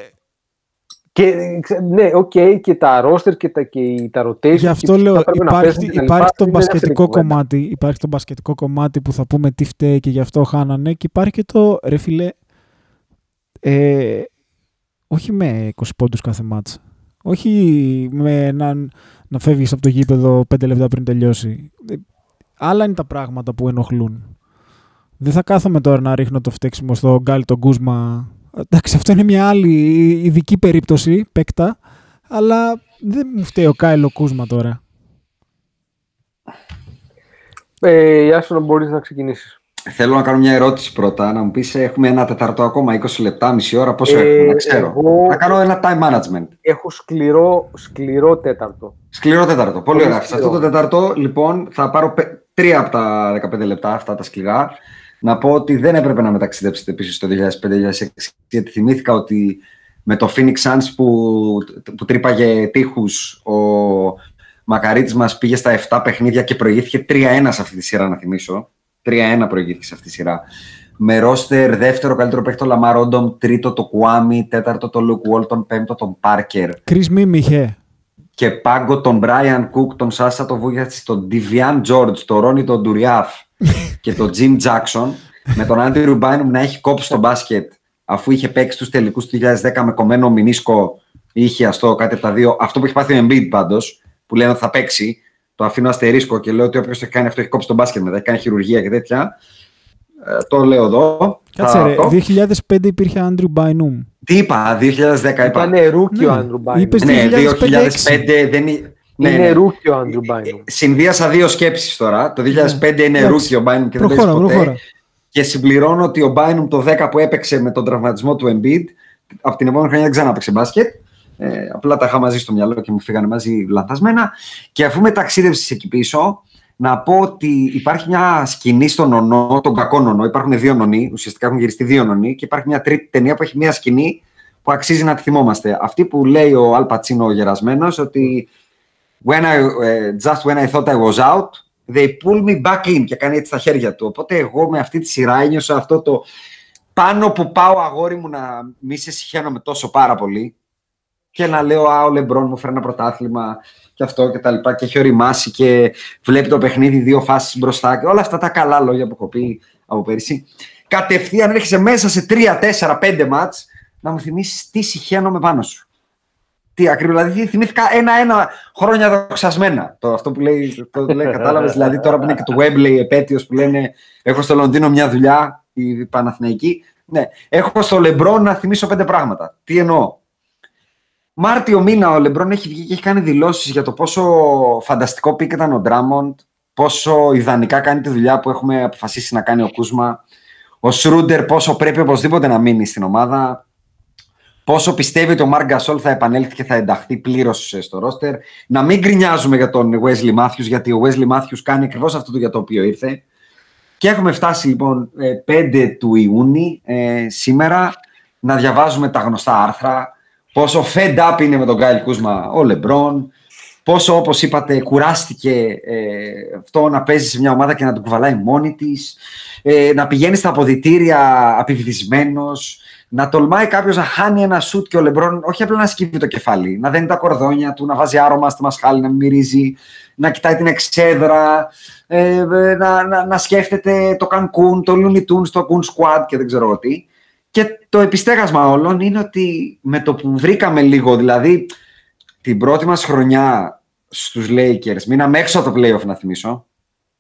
Και, ξε- ναι, οκ, και τα roster και τα, και τα rotation. Γι' αυτό και λέω, θα πρέπει να υπάρχει, παίζουν και τα υπάρχει λοιπά. το Είναι δεύτερη μπασκετικό κουβέντα. κομμάτι, υπάρχει το μπασκετικό κομμάτι που θα πούμε τι φταίει και γι' αυτό χάνανε και υπάρχει και το, ρε φίλε, ε, όχι με 20 πόντους κάθε ματς. Όχι με να, να φεύγεις από το γήπεδο 5 λεπτά πριν τελειώσει. Ε, Άλλα είναι τα πράγματα που ενοχλούν. Δεν θα κάθομαι τώρα να ρίχνω το φταίξιμο στο Γκάλι τον Κούσμα. Εντάξει, αυτό είναι μια άλλη ειδική περίπτωση, παίκτα, αλλά δεν μου φταίει ο Κάιλο Κούσμα τώρα. Ε, Ιάσο, να μπορείς να ξεκινήσεις. Θέλω να κάνω μια ερώτηση πρώτα. Να μου πεις, έχουμε ένα τεταρτό ακόμα, 20 λεπτά, μισή ώρα. Πόσο Ε, έχουμε, να ξέρω. εγώ- Να κάνω ένα time management. Έχω σκληρό, σκληρό τέταρτο. Σκληρό τέταρτο. Πολύ Πολύ ωραία. Σε σκληρό. αυτό το τέταρτο, λοιπόν, θα πάρω πε- τρία από τα 15 λεπτά, αυτά τα σκληρά. Να πω ότι δεν έπρεπε να με ταξιδέψετε πίσω στο 2005-2006, γιατί θυμήθηκα ότι με το Phoenix Suns που, που τρύπαγε τοίχους, ο Μακαρίτης μας πήγε στα 7 παιχνίδια και προηγήθηκε 3-1 σε αυτή τη σειρά, να θυμίσω. 3-1 προηγήθηκε σε αυτή τη σειρά. Με ρόστερ δεύτερο καλύτερο παίχτη το Λαμάρ Όντομ, τρίτο το Κουάμι, τέταρτο το Λουκ Βόλτον, πέμπτο τον Πάρκερ Chris Mihm είχε. και πάγκο τον Brian Cook, τον Σάσα τον Βούγιατς, τον Devean George, τον Ρόνι τον Τουριάφ και τον Jim Jackson με τον Άντριου Μπάινουμ να έχει κόψει το μπάσκετ αφού είχε παίξει τους τελικούς του 2010 με κομμένο μηνίσκο ή χιαστό κάτι από τα δύο. Αυτό που έχει πάθει ο Embiid πάντως, που λένε ότι θα παίξει, το αφήνω αστερίσκο και λέω ότι όποιος το έχει κάνει αυτό έχει κόψει το μπάσκετ μετά, έχει κάνει χειρουργία και τέτοια. Ε, το λέω εδώ. Κάτσε Θα ρε, το- 2005 υπήρχε Άντριου Μπάινουμ. Τι είπα, 2010 είπα. Ήταν rookie ο Ναι. Άντριου Μπάινουμ. Είπες Ναι, 2005-2006. 2005 δεν είναι. Ναι, Είναι ναι. rookie ο Άντριου Μπάινουμ. Συνδύασα δύο σκέψεις τώρα. Το 2005 είναι Ναι. Εντάξει. rookie ο Μπάινουμ και δεν Προχώρα, παίζει ποτέ. προχώρα. Και συμπληρώνω ότι ο Μπάινουμ το 10 που έπαιξε με τον τραυματισμό του Embiid, από την επόμενη χρονιά δεν ξανά έπαιξε μπάσκετ. Ε, απλά τα είχα μαζί στο μυαλό και μου φύγανε μαζί λανθασμένα. Και αφού με ταξίδευσε εκεί πίσω, να πω ότι υπάρχει μια σκηνή στον νονό, τον κακό νονό. Υπάρχουν δύο νονοί, ουσιαστικά έχουν γυριστεί δύο νονοί, και υπάρχει μια τρίτη ταινία που έχει μια σκηνή που αξίζει να τη θυμόμαστε. Αυτή που λέει ο Αλ Πατσίνο ο γερασμένος ότι when I, ε, just when I thought I was out, they pull me back in και κάνει έτσι τα χέρια του. Οπότε εγώ με αυτή τη σειρά ένιωσα αυτό το πάνω που πάω αγόρι μου να μη σε συχαίνομαι τόσο πάρα πολύ και να λέω «Α, ο Λεμπρόν μου φέρει ένα πρωτάθλημα και αυτό και τα λοιπά και έχει οριμάσει και βλέπει το παιχνίδι δύο φάσεις μπροστά και όλα αυτά τα καλά λόγια που έχω πει από πέρυσι. Κατευθείαν έρχεσαι μέσα σε 3, 4, 5 μάτς να μου θυμίσεις τι συχαίνομαι πάνω σου. Τι ακριβώς, δηλαδή θυμήθηκα ένα-ένα χρόνια δοξασμένα. Το, αυτό που λέει, το λέει κατάλαβες, δηλαδή τώρα που είναι και το Webley επέτειος που λένε έχω στο Λονδίνο μια δουλειά, η Παναθηναϊκή. Ναι, έχω στο Λεμπρόν να θυμίσω πέντε πράγματα. Τι εννοώ; Μάρτιο μήνα ο Λεμπρόν έχει βγει και έχει κάνει δηλώσεις για το πόσο φανταστικό πήκε ήταν ο Ντράμοντ, πόσο ιδανικά κάνει τη δουλειά που έχουμε αποφασίσει να κάνει ο Κούσμα, ο Σρούντερ πόσο πρέπει οπωσδήποτε να μείνει στην ομάδα, πόσο πιστεύει ότι ο Μάρκ Γκασόλ θα επανέλθει και θα ενταχθεί πλήρως στο ρόστερ. Να μην γκρινιάζουμε για τον Wesley Matthews, γιατί ο Wesley Matthews κάνει ακριβώς αυτό το για το οποίο ήρθε. Και έχουμε φτάσει λοιπόν ε, 5 του Ιούνιου ε, σήμερα να διαβάζουμε τα γνωστά άρθρα. Πόσο fed up είναι με τον Γκάιλ Κούσμα ο Λεμπρόν. Πόσο όπως είπατε κουράστηκε ε, αυτό να παίζει σε μια ομάδα και να του κουβαλάει μόνη της. Ε, να πηγαίνει στα αποδητήρια απειβδισμένος. Να τολμάει κάποιος να χάνει ένα σουτ και ο Λεμπρόν όχι απλά να σκύβει το κεφάλι, να δένει τα κορδόνια του, να βάζει άρωμα στη μασχάλη, να μην μυρίζει, να κοιτάει την εξέδρα, ε, να, να, να σκέφτεται το Cancun, το Looney Tunes, το Kun Squad και δεν ξέρω εγώ τι. Και το επιστέγασμα όλων είναι ότι με το που βρήκαμε λίγο, δηλαδή την πρώτη μας χρονιά στους Lakers, μείναμε έξω από το playoff να θυμίσω,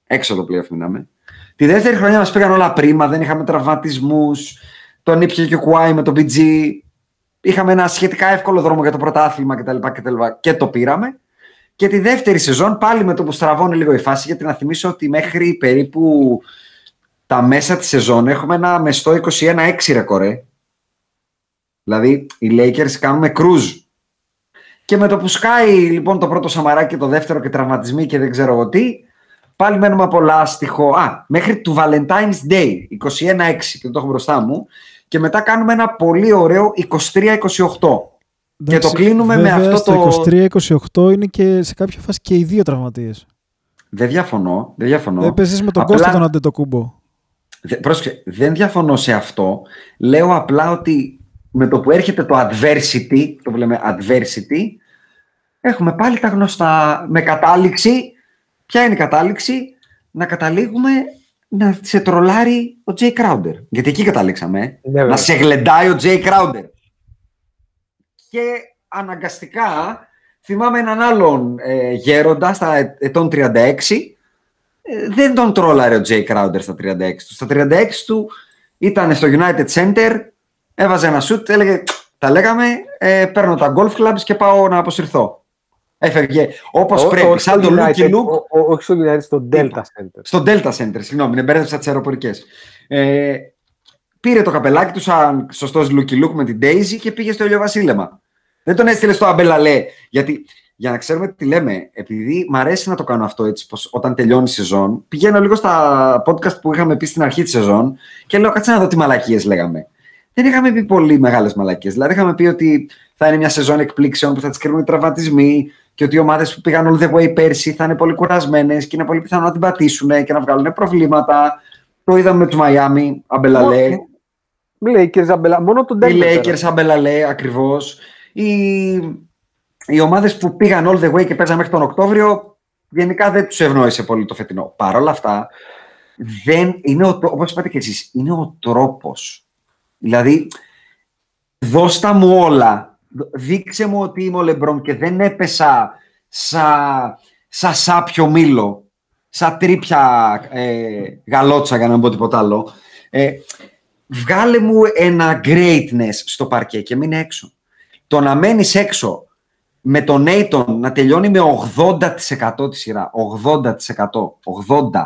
έξω από το playoff μείναμε. Τη δεύτερη χρονιά μας πήγαν όλα πρίμα, δεν είχαμε τραυματισμούς, τον ήπια και ο Κουάι με τον BG. Είχαμε ένα σχετικά εύκολο δρόμο για το πρωτάθλημα κτλ. κτλ και το πήραμε. Και τη δεύτερη σεζόν πάλι με το που στραβώνει λίγο η φάση, γιατί να θυμίσω ότι μέχρι περίπου τα μέσα της σεζόν έχουμε ένα μεστό 21-6 ρεκορέ. Δηλαδή οι Lakers κάνουμε cruise. Και με το που σκάει λοιπόν το πρώτο σαμαράκι και το δεύτερο και τραυματισμοί και δεν ξέρω εγώ τι, πάλι μένουμε από λάστιχο. Α, μέχρι του Valentine's Day, 21-6, και το έχω μπροστά μου. Και μετά κάνουμε ένα πολύ ωραίο 23-28. Και το κλείνουμε με αυτό το. Το 23-28 είναι και σε κάποια φάση και οι δύο τραυματίες. Δεν διαφωνώ. Δεν διαφωνώ. Έπαιζες με τον Απλά- Κώστα τον Αντετοκούμπο. Δε, πρόσεχε, δεν διαφωνώ σε αυτό. Λέω απλά ότι με το που έρχεται το adversity, το που λέμε adversity, έχουμε πάλι τα γνωστά με κατάληξη. Ποια είναι η κατάληξη; Να καταλήγουμε να σε τρολάρει ο Τζέι Κράουντερ. Γιατί εκεί καταλήξαμε. ε. Ναι, βέβαια. να σε γλεντάει ο Τζέι Κράουντερ. Και αναγκαστικά θυμάμαι έναν άλλον ε, γέροντα στα ε- ετών 36. ε, δεν τον τρόλαρε ο Τζέι Κράουντερ στα 36 του. Στα 36 του ήταν στο United Center, έβαζε ένα σουτ, έλεγε τα λέγαμε, ε, παίρνω τα golf clubs και πάω να αποσυρθώ. Έφευγε όπως Ό- πρέπει, όχι σαν στο το Lucky United, Luke ο- ο- Όχι στο United, στο Delta Center. στο Delta Center, συγγνώμη, είναι μπέρδεψα τις αεροπορικές. Ε, πήρε το καπελάκι του σαν σωστός Λουκι Λουκ με την Daisy και πήγε στο ηλιοβασίλεμα. Δεν τον έστειλε στο Αμπελαλέ. Γιατί για να ξέρουμε τι λέμε, επειδή μ' αρέσει να το κάνω αυτό έτσι, πως όταν τελειώνει η σεζόν, πηγαίνω λίγο στα podcast που είχαμε πει στην αρχή της σεζόν και λέω κάτσε να δω τι μαλακίες λέγαμε. Δεν είχαμε πει πολύ μεγάλες μαλακίε. Δηλαδή, είχαμε πει ότι θα είναι μια σεζόν εκπλήξεων που θα τις κρίνουν οι τραυματισμοί και ότι οι ομάδες που πήγαν all the way πέρσι θα είναι πολύ κουρασμένες και είναι πολύ πιθανό να την πατήσουν και να βγάλουν προβλήματα. Το είδαμε με τους Μαϊάμι, Αμπελαλέ. Lakers, αμπελα- μόνο τον Οι Denver. πέρασε. Lakers, Αμπελαλέ, ακριβώς. Οι, οι ομάδες που πήγαν all the way και παίζαν μέχρι τον Οκτώβριο, γενικά δεν τους ευνόησε πολύ το φετινό. Παρ' όλα αυτά, δεν είναι ο, όπως είπατε και εσείς, είναι ο τρόπος. Δηλαδή, δώστα μου όλα. Δείξε μου ότι είμαι ο Λεμπρόν και δεν έπεσα σα, σα σάπιο μήλο, σα τρίπια ε, γαλότσα για να μην πω τίποτα άλλο. Ε, βγάλε μου ένα greatness στο παρκέ και μείνε έξω. Το να μένεις έξω με τον Νέιτον να τελειώνει με 80% τη σειρά, 80%, 80%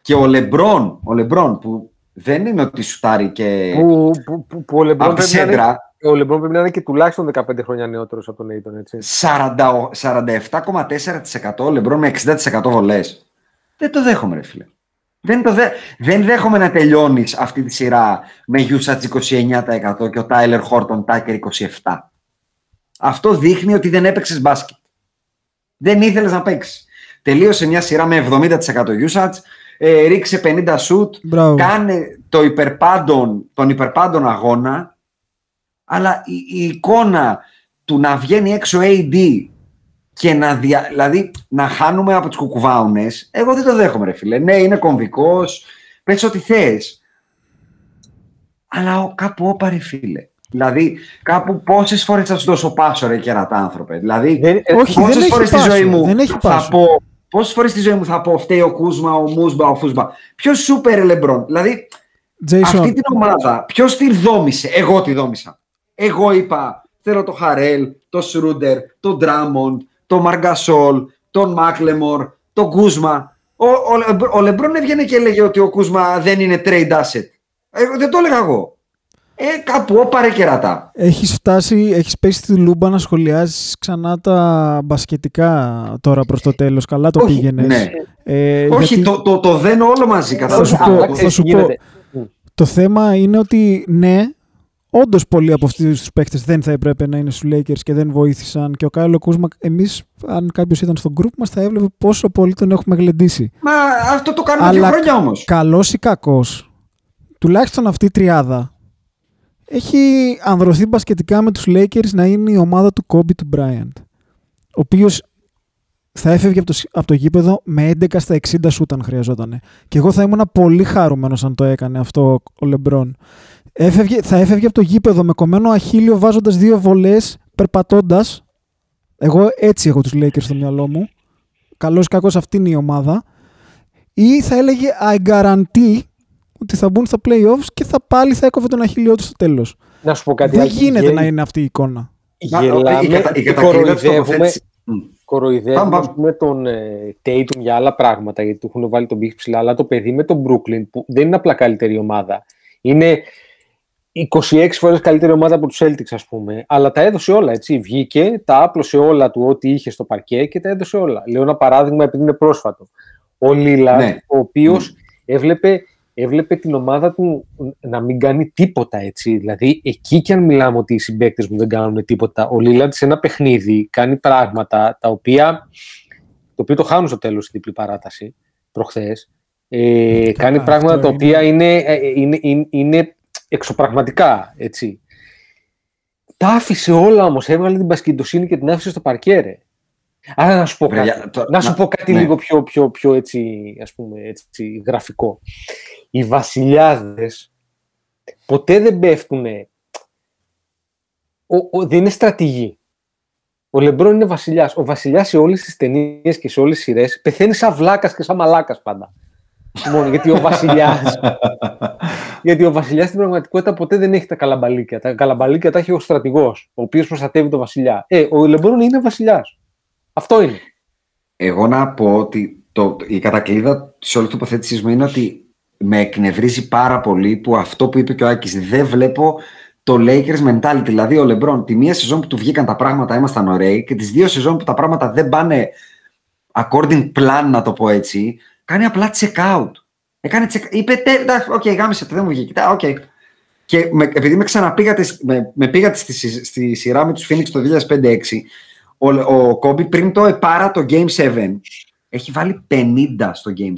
και ο Λεμπρόν, ο Λεμπρόν που δεν είναι ότι σουτάρει και Που, που, που, που ο Λεμπρόν από τη πρέπει, να είναι, σέντρα, ο LeBron πρέπει να είναι και τουλάχιστον 15 χρόνια νεότερος από τον Aiton, έτσι. 40 47,4% ο Λεμπρόν με 60% βολές. Δεν το δέχομαι ρε φίλε. Δεν, το δε, δεν δέχομαι να τελειώνεις αυτή τη σειρά με usage 29% και ο Talen Horton Tucker 27%. Αυτό δείχνει ότι δεν έπαιξες μπάσκετ. Δεν ήθελες να παίξεις. Τελείωσε μια σειρά με 70% usage, ε, ρίξε 50 shoot, Μπράβο. κάνε το υπερπάντων, τον υπερπάντων αγώνα, αλλά η, η εικόνα του να βγαίνει έξω AD και να, δια, δηλαδή, να χάνουμε από τις κουκουβάουνες, εγώ δεν το δέχομαι ρε φίλε. Ναι, είναι κομβικός, πες ό,τι θες. Αλλά ο, κάπου όπα ρε φίλε. Δηλαδή, κάπου πόσες φορές θα σου δώσω πάσο ρε κερατά άνθρωπε. Δηλαδή, Δεν, ε, Όχι, δεν πόσες έχει φορές στη πάσο, ζωή μου δεν έχει θα πάσο. πω, πόσες φορές στη ζωή μου θα πω φταίει ο Κούσμα, ο Μούσμπα, ο Φούσμπα. Ποιος σούπερ Λεμπρόν; Δηλαδή, Jason, αυτή την ομάδα, ποιος τη δόμησε, εγώ τη δόμησα. Εγώ είπα, θέλω το Χαρέλ, το Σρούντερ, τον Ντράμοντ, τον Μαρκ Γκασόλ, τον Μάκλεμορ, τον Κούσμα. Ο, ο, Λεμπ- ο Λεμπρόν έβγαινε και έλεγε ότι ο Κούσμα δεν είναι trade asset. Εγώ, δεν το έλεγα εγώ. Ε, κάπου όπα ρε κερατά. έχεις φτάσει, έχεις πέσει στη λούμπα να σχολιάζεις ξανά τα μπασκετικά τώρα προς το τέλος. Καλά το Όχι, πήγαινες. ναι. Ε, Όχι, γιατί το, το, το δένω όλο μαζί. Θα σου κατάλαβες. πω, Αλλά θα ξέρεις σου τι πω. γίνεται. το θέμα είναι ότι ναι, όντως πολλοί από αυτούς τους παίκτες δεν θα έπρεπε να είναι στους Lakers και δεν βοήθησαν. Και ο Κάιλ ο Κούσμα, εμείς, αν κάποιος ήταν στο group μας, θα έβλεπε πόσο πολύ τον έχουμε γλεντήσει. Μα αυτό το κάνουμε δύο Αλλά χρόνια όμως. Καλός ή κακός, τουλάχιστον αυτή η τριάδα έχει ανδρωθεί μπασκετικά με τους Lakers να είναι η ομάδα του Kobe του Bryant. Ο οποίος θα έφευγε από το, σ- από το γήπεδο με 11 στα 60 σούτ αν χρειαζόταν. Και εγώ θα ήμουν πολύ χαρούμενος αν το έκανε αυτό ο Λεμπρόν. Έφευγε, θα έφευγε από το γήπεδο με κομμένο αχίλιο βάζοντας δύο βολές, περπατώντας. Εγώ έτσι έχω τους Lakers στο μυαλό μου. Καλός ή κακός αυτή είναι η ομάδα. Ή θα έλεγε I guarantee ότι θα μπουν στα playoffs και θα πάλι θα έκοβε τον αχίλιό του στο τέλος. Να σου πω κάτι. Δεν Άκη, γίνεται γε- να είναι αυτή η εικόνα. Μα, Γελάμε η κατα- η και κατακρίνωση της κοροϊδεύουμε, τοποθέτησης- Μμ. κοροϊδεύουμε Πάμε, ας πάμε. πούμε, τον ε, Tatum για άλλα πράγματα, γιατί του έχουν βάλει τον πύχη ψηλά, αλλά το παιδί με τον Brooklyn, που δεν είναι απλά καλύτερη ομάδα, είναι 26 φορές καλύτερη ομάδα από τους Celtics, ας πούμε, αλλά τα έδωσε όλα, έτσι. Βγήκε, τα άπλωσε όλα του ό,τι είχε στο παρκέ και τα έδωσε όλα. Λέω ένα παράδειγμα επειδή είναι πρόσφατο. Ο Λίλα, Ναι. ο οποίος έβλεπε, έβλεπε την ομάδα του να μην κάνει τίποτα, έτσι. Δηλαδή, εκεί κι αν μιλάμε ότι οι συμπαίκτες μου δεν κάνουν τίποτα, ο Λίλαντ σε ένα παιχνίδι κάνει πράγματα τα οποία το οποίο το χάνουν στο τέλος στην διπλή παράταση προχθές Ε, κάνει πράγματα τα οποία είναι, ε, είναι, είναι, είναι εξωπραγματικά, έτσι. Τα άφησε όλα όμως, έβγαλε την πασκιντοσύνη και την άφησε στο παρκέρε. Άρα να σου πω κάτι, να, σου πω κάτι ναι. λίγο πιο, πιο, πιο έτσι, ας πούμε, έτσι, γραφικό. Οι βασιλιάδες ποτέ δεν πέφτουν, δεν είναι στρατηγοί. Ο Λεμπρόν είναι βασιλιάς. Ο βασιλιάς σε όλες τις ταινίες και σε όλες τις σειρές πεθαίνει σαν βλάκας και σαν μαλάκας πάντα. Μόνο γιατί ο βασιλιά. <laughs> γιατί ο βασιλιάς στην πραγματικότητα ποτέ δεν έχει τα καλαμπαλίκια. Τα καλαμπαλίκια τα έχει ο στρατηγός, ο οποίος προστατεύει τον βασιλιά. Ε, ο Λεμπρόν είναι βασιλιάς. Αυτό είναι. Εγώ να πω ότι το, η κατακλείδα τη όλη τοποθέτησή μου είναι ότι με εκνευρίζει πάρα πολύ που αυτό που είπε και ο Άκης δεν βλέπω το Lakers mentality. Δηλαδή, ο Λεμπρόν, τη μία σεζόν που του βγήκαν τα πράγματα ήμασταν ωραίοι και τις δύο σεζόν που τα πράγματα δεν πάνε according plan, να το πω έτσι, κάνει απλά check out. Έκανε check, είπε, εντάξει, οκ, okay, γάμησέ, δεν μου βγήκε. Ok. Okay. Και με, επειδή με ξαναπήγατε, με, με πήγατε στη, στη, σειρά με τους Phoenix το 2005-2006, ο, ο Κόμπι πριν το επάρα το Game 7 έχει βάλει 50 στο Game 6.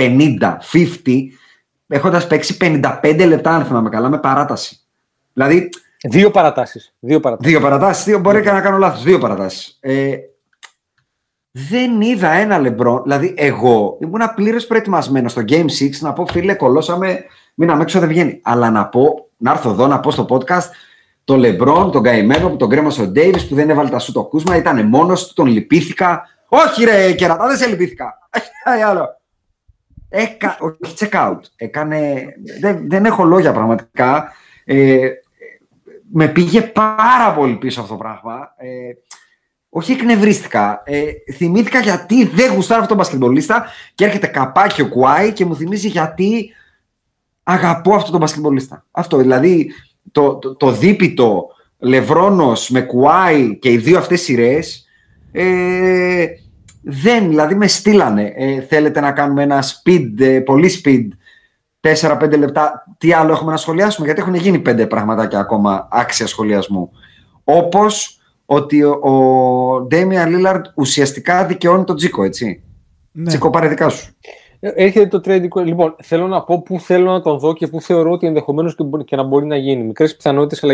50, 50, έχοντας παίξει 55 λεπτά, αν θυμάμαι καλά, με παράταση. Δηλαδή, δύο παρατάσεις. Δύο παρατάσεις. Δύο παρατάσεις. Δύο, μπορεί και να κάνω λάθος. Δύο παρατάσεις. Ε, δεν είδα ένα λεμπρό. Δηλαδή, εγώ ήμουν πλήρως προετοιμασμένος στο Game 6 να πω φίλε, κολώσαμε. Μείναμε έξω, δεν βγαίνει. Αλλά να πω, να έρθω εδώ να πω στο podcast το Λεμπρόν, τον καημένο που τον κρέμασε ο Ντέιβι που δεν έβαλε τα σου το κούσμα, ήταν μόνος του, τον λυπήθηκα. Όχι, ρε, κερατά, δεν σε λυπήθηκα. <laughs> άλλο. Έκα, όχι, check out. Έκανε, δεν, δεν έχω λόγια πραγματικά. Ε, με πήγε πάρα πολύ πίσω αυτό το πράγμα. Ε, όχι εκνευρίστηκα. Ε, θυμήθηκα γιατί δεν γουστάρω αυτόν τον μπασκετμπολίστα και έρχεται καπάκι ο Κουάι και μου θυμίζει γιατί αγαπώ αυτόν τον μπασκετμπολίστα. Αυτό δηλαδή το, το, το δίπητο Λευρόνος με Κουάι και οι δύο αυτές σειρές ε, δεν, δηλαδή με στείλανε. Ε, θέλετε να κάνουμε ένα speed, ε, πολύ speed 4-5 λεπτά, τι άλλο έχουμε να σχολιάσουμε, γιατί έχουν γίνει πέντε πραγματάκια ακόμα άξια σχολιασμού. Όπως ότι ο Ντέμια Λίλαρντ ουσιαστικά δικαιώνει τον Τζίκο, έτσι. Ναι. Τζίκο, πάρε δικά σου. Ε, έρχεται το trading. Λοιπόν, θέλω να πω πού θέλω να τον δω και πού θεωρώ ότι ενδεχομένως και, να μπορεί να γίνει. Μικρές πιθανότητες, αλλά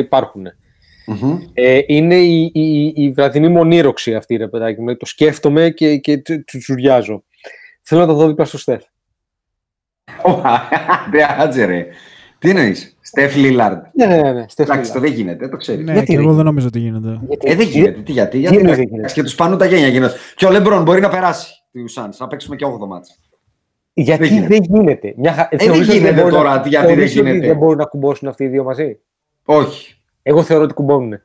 Ε, είναι η, η, η, βραδινή μονήροξη αυτή, ρε παιδάκι Το σκέφτομαι και, και τσουριάζω. Θέλω να τον δω δίπλα στο Στεφ. Άντζε ρε. Τι εννοείς, Στεφ Λίλαρντ; Ναι, ναι, ναι. Εντάξει, το δεν γίνεται, το ξέρεις. Ναι, γιατί και εγώ δεν νομίζω ότι γίνεται. Γιατί, ε, δεν γίνεται. Τι, γιατί, γιατί, γιατί δεν γίνεται; Και τους πάνουν τα γένια γίνεται. Και ο Λεμπρόν μπορεί να περάσει τους Σάντ, να παίξουμε και 8 μάτσα. Γιατί δεν γίνεται. Δεν γίνεται. Μια... Ε, δεν γίνεται τώρα, να... γιατί δεν γίνεται. Δεν μπορούν να κουμπώσουν αυτοί οι δύο μαζί; Όχι. Εγώ θεωρώ ότι κουμπώνουν.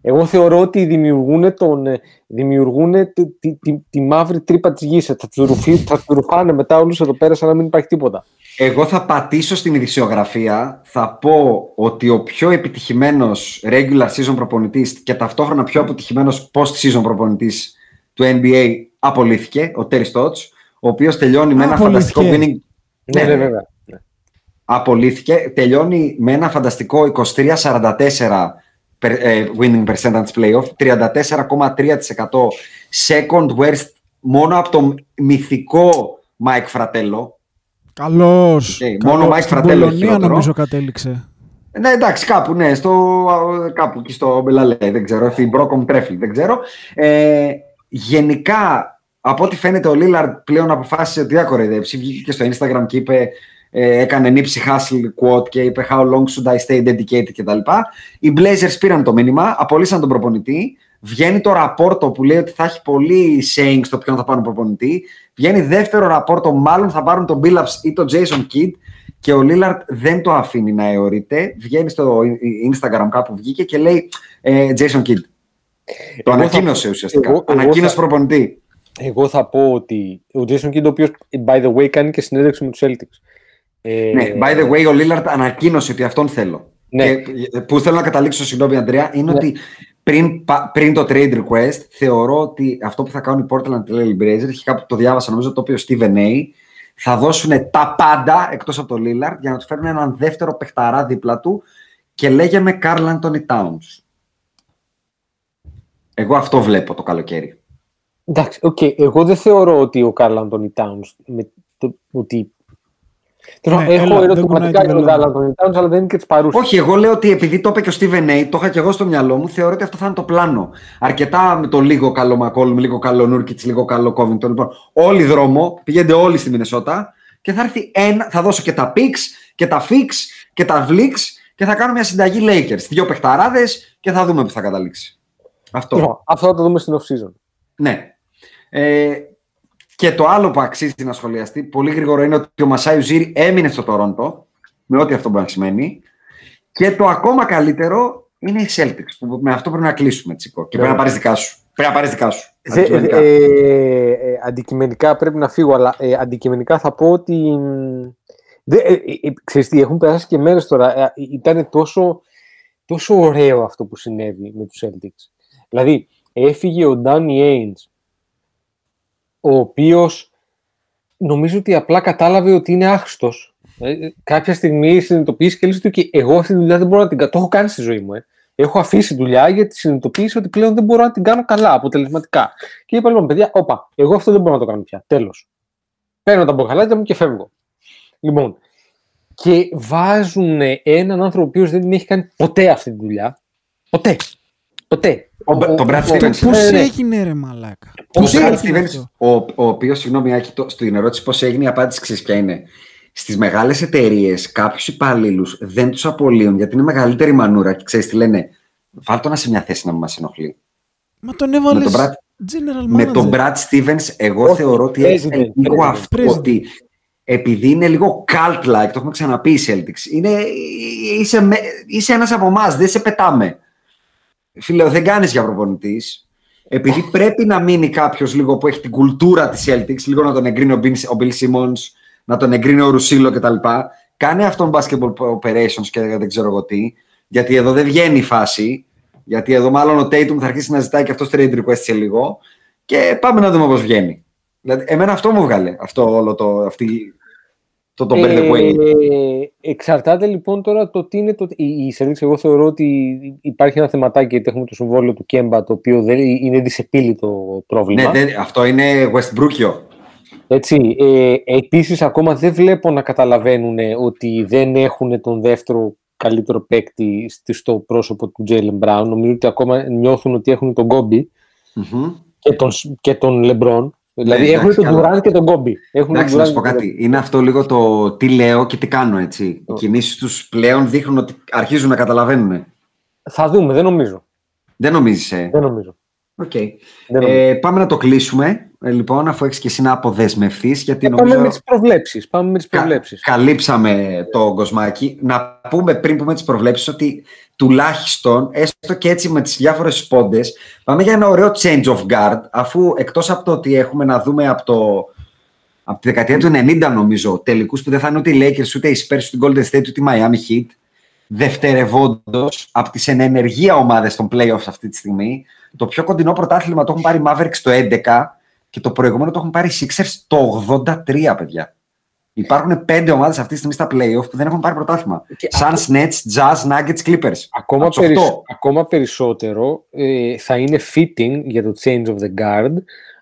Εγώ θεωρώ ότι δημιουργούν, τον, δημιουργούν τη, τη, τη, τη μαύρη τρύπα της γης. Θα τους ρουφάνε μετά όλους εδώ πέρα σαν να μην υπάρχει τίποτα. Εγώ θα πατήσω στην ειδησιογραφία. Θα πω ότι ο πιο επιτυχημένος regular season προπονητής και ταυτόχρονα πιο αποτυχημένος post season προπονητής του NBA απολύθηκε, ο Τέρι Στότ, ο οποίος τελειώνει με ένα φανταστικό winning. Ναι, ναι, βέβαια. Απολύθηκε. Τελειώνει με ένα φανταστικό 23-44 ε, winning percentage playoff, 34,3% second worst μόνο από το μυθικό Mike Fratello. Καλώς. Okay, μόνο Mike Fratello έχει νομίζω κατέληξε. Ναι, εντάξει, κάπου, ναι, στο, κάπου εκεί στο Μπελαλέ, δεν ξέρω, στην Μπρόκομ Τρέφιλ, δεν ξέρω. Ε, γενικά, από ό,τι φαίνεται, ο Λίλαρντ πλέον αποφάσισε ότι δεν κοροϊδέψει. Βγήκε και στο Instagram και είπε ε, έκανε νύψη hustle quote και είπε how long should I stay dedicated κτλ. Οι Blazers πήραν το μήνυμα, απολύσαν τον προπονητή. Βγαίνει το ραπόρτο που λέει ότι θα έχει πολύ saying στο ποιον θα πάρουν προπονητή. Βγαίνει δεύτερο ραπόρτο, μάλλον θα πάρουν τον Billups ή τον Jason Kidd και ο Lillard δεν το αφήνει να αιωρείται. Βγαίνει στο Instagram κάπου βγήκε και λέει ε, Jason Kidd. Το ανακοίνωσε ουσιαστικά. Εγώ, ανακοίνωσε προπονητή. Εγώ θα πω ότι ο Jason Kidd, ο οποίος by the way κάνει και συνέντευξη με τους Celtics. Ε, ναι, by the way, ο Λίλαρτ ανακοίνωσε ότι αυτόν θέλω. Ναι. Και, που θέλω να καταλήξω, συγγνώμη Αντρέα, είναι ναι. ότι πριν, πριν το trade request, θεωρώ ότι αυτό που θα κάνουν οι Portland Trail Blazers, έχει κάπου το διάβασα, νομίζω το οποίο Steven A, θα δώσουν τα πάντα εκτός από το Lillard για να τους φέρουν έναν δεύτερο παιχταρά δίπλα του και λέγαμε Carl Anthony Towns. Εγώ αυτό βλέπω το καλοκαίρι. Εντάξει, okay. εγώ δεν θεωρώ ότι ο Carl Anthony Towns με το, ότι Τέλος Ναι, πάντων, έλα, Έχω δεν ερωτηματικά κουνάει για το τον βελόνι. Γκάλα Αντώνη Τάουνς, αλλά δεν είναι και τη παρούσα. Όχι, εγώ λέω ότι επειδή το είπε και ο Steven A, το είχα και εγώ στο μυαλό μου, θεωρώ ότι αυτό θα είναι το πλάνο. Αρκετά με το λίγο καλό Μακόλμ, λίγο καλό Νούρκιτς, λίγο καλό Κόβινγκτον. Λοιπόν, όλοι δρόμο, πηγαίνετε όλοι στη Μινεσότα και θα έρθει ένα, θα δώσω και τα picks και τα fix και τα vlix και θα κάνω μια συνταγή Lakers. Δύο παιχταράδες και θα δούμε που θα καταλήξει. Αυτό. Λοιπόν, Αυτό θα το δούμε στην off-season. Ναι. Ε, και το άλλο που αξίζει να σχολιαστεί πολύ γρήγορα είναι ότι ο Μασάι Ουζίρι έμεινε στο Τορόντο, με ό,τι αυτό μπορεί να σημαίνει. Και το ακόμα καλύτερο είναι οι Celtics, που με αυτό πρέπει να κλείσουμε, Τσικό. Και πρέπει να πάρεις δικά σου. Πρέπει να πάρεις δικά σου. Δε- Αντικειμενικά. ε, ε, αντικειμενικά πρέπει να φύγω, αλλά ε, αντικειμενικά θα πω ότι. μ, Δε, ε, ε, ξέρεις τι, έχουν περάσει και μέρες τώρα. Ε, ήταν τόσο, τόσο ωραίο αυτό που συνέβη με τους Celtics. Δηλαδή, έφυγε ο Danny Ainge, ο οποίος νομίζω ότι απλά κατάλαβε ότι είναι άχρηστος. Ε, ε, κάποια στιγμή συνειδητοποίησε και λέει ότι εγώ αυτή τη δουλειά δεν μπορώ να την κάνω. Το έχω κάνει στη ζωή μου. Ε. Έχω αφήσει δουλειά γιατί συνειδητοποίησε ότι πλέον δεν μπορώ να την κάνω καλά, αποτελεσματικά. Και είπα λοιπόν, παιδιά, όπα, εγώ αυτό δεν μπορώ να το κάνω πια. Τέλος. Παίρνω τα μποκαλάκια μου και φεύγω. Λοιπόν, και βάζουν έναν άνθρωπο ο οποίος δεν την έχει κάνει ποτέ αυτή τη δουλειά. Ποτέ. Ποτέ. Ο, Μπ- τον Brad Αυτό Stevens. πώς ναι, ναι. έγινε ρε μαλάκα. Ο Πώς Brad έγινε Stevens, αυτό; ο, ο οποίος, συγγνώμη, Άκη, το- στην ερώτηση πώς έγινε, η απάντηση ξέρεις ποια είναι. Στις μεγάλες εταιρείες, κάποιους υπαλλήλους δεν τους απολύουν γιατί είναι μεγαλύτερη μανούρα και ξέρεις τι λένε. Βάλτε να σε μια θέση να μην μας ενοχλεί. Μα τον έβαλες τον Brad- general Με manager. τον Brad Stevens, εγώ Όχι, θεωρώ ότι president, έχει λίγο president, αυτό. president. Ότι επειδή είναι λίγο cult-like, το έχουμε ξαναπεί οι Celtics, είναι, είσαι, με- είσαι ένας από εμάς, δεν σε πετάμε. Φίλε, δεν κάνεις για προπονητής. Επειδή πρέπει να μείνει κάποιος λίγο που έχει την κουλτούρα της Celtics, λίγο να τον εγκρίνει ο Bill, ο Bill Simmons, να τον εγκρίνει ο Ρουσίλο κτλ. Κάνε αυτόν basketball operations και δεν ξέρω εγώ τι. Γιατί εδώ δεν βγαίνει η φάση. Γιατί εδώ μάλλον ο Tatum θα αρχίσει να ζητάει και αυτός trade request σε λίγο. Και πάμε να δούμε πώς βγαίνει. Δηλαδή, εμένα αυτό μου βγάλε. Αυτό όλο το. Αυτή, το, το by the way. Ε, εξαρτάται λοιπόν τώρα το τι είναι το. Η, η Celtics, εγώ θεωρώ ότι υπάρχει ένα θεματάκι γιατί έχουμε το συμβόλαιο του Κέμπα το οποίο δεν είναι δυσεπίλητο πρόβλημα. Ναι, δεν- αυτό είναι Westbrookio. Έτσι, ε, επίσης ακόμα δεν βλέπω να καταλαβαίνουν ότι δεν έχουν τον δεύτερο καλύτερο παίκτη στη- στο πρόσωπο του Jalen Brown. Νομίζω ότι ακόμα νιώθουν ότι έχουν τον Kobe Μμμ. και τον, και τον LeBron. Δηλαδή έχουν εντάξει, τον καλά. Durant και τον Kobe. Έχουν Εντάξει, τον να Durant σου πω και τον κάτι. Είναι αυτό λίγο το τι λέω και τι κάνω, έτσι. Οι κινήσεις τους πλέον δείχνουν ότι αρχίζουν να καταλαβαίνουν. Kobe. Θα δούμε, δεν νομίζω. Δεν νομίζεις, ε; Δεν νομίζω. Οκ. Δεν νομίζω. Ε, πάμε να το κλείσουμε, ε, λοιπόν, αφού έχεις και εσύ να αποδεσμευθείς. Γιατί Ε, Πάμε νομίζω. με τις προβλέψεις. Πάμε με τις Κα- προβλέψεις. καλύψαμε το κοσμάκι. Να πούμε πριν πούμε τις προβλέψεις ότι τουλάχιστον, έστω και έτσι με τις διάφορες σπόντες, πάμε για ένα ωραίο change of guard, αφού εκτός από το ότι έχουμε να δούμε από, το, από τη δεκαετία του 90 νομίζω, τελικούς που δεν θα είναι ούτε οι Lakers, ούτε οι Spurs, ούτε οι Golden State, ούτε η Miami Heat, δευτερευόντως από τις εν ενεργεία ομάδες των playoffs αυτή τη στιγμή, το πιο κοντινό πρωτάθλημα το έχουν πάρει οι Mavericks το 11 και το προηγούμενο το έχουν πάρει οι Sixers το 83, παιδιά. Υπάρχουν πέντε ομάδες αυτή τη στιγμή στα playoff που δεν έχουν πάρει πρωτάθλημα. Και Suns, Nets, Jazz, Nuggets, Clippers. Ακόμα, Από τους περισ- οκτώ. ακόμα περισσότερο ε, θα είναι fitting για το change of the guard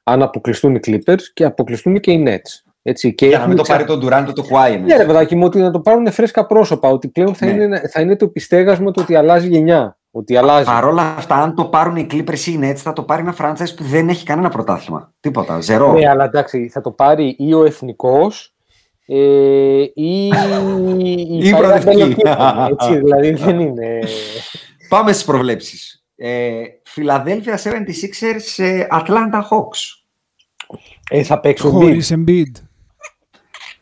αν αποκλειστούν οι Clippers και αποκλειστούν και οι Nets. Έτσι, και Για να μην το τσα- πάρει τον Durant το Kawhi. Ναι, ρε παιδάκι μου, ότι να το πάρουν φρέσκα πρόσωπα. Ότι πλέον θα, Ναι. είναι, θα είναι το πιστέγασμα το ότι αλλάζει γενιά. Ότι αλλάζει. Παρ' όλα αυτά, αν το πάρουν οι Clippers ή οι Nets, θα το πάρει ένα franchise που δεν έχει κανένα πρωτάθλημα. Τίποτα. Ζερό. Ναι, αλλά εντάξει, θα το πάρει ή ο εθνικός ε, ή η Η παλιά προοδευτική. Μπέλο Έτσι, δηλαδή δεν είναι. Πάμε στις προβλέψεις. Ε, Philadelphia 76ers, ε, Atlanta Hawks. Ε, θα παίξουν Χωρίς Embiid.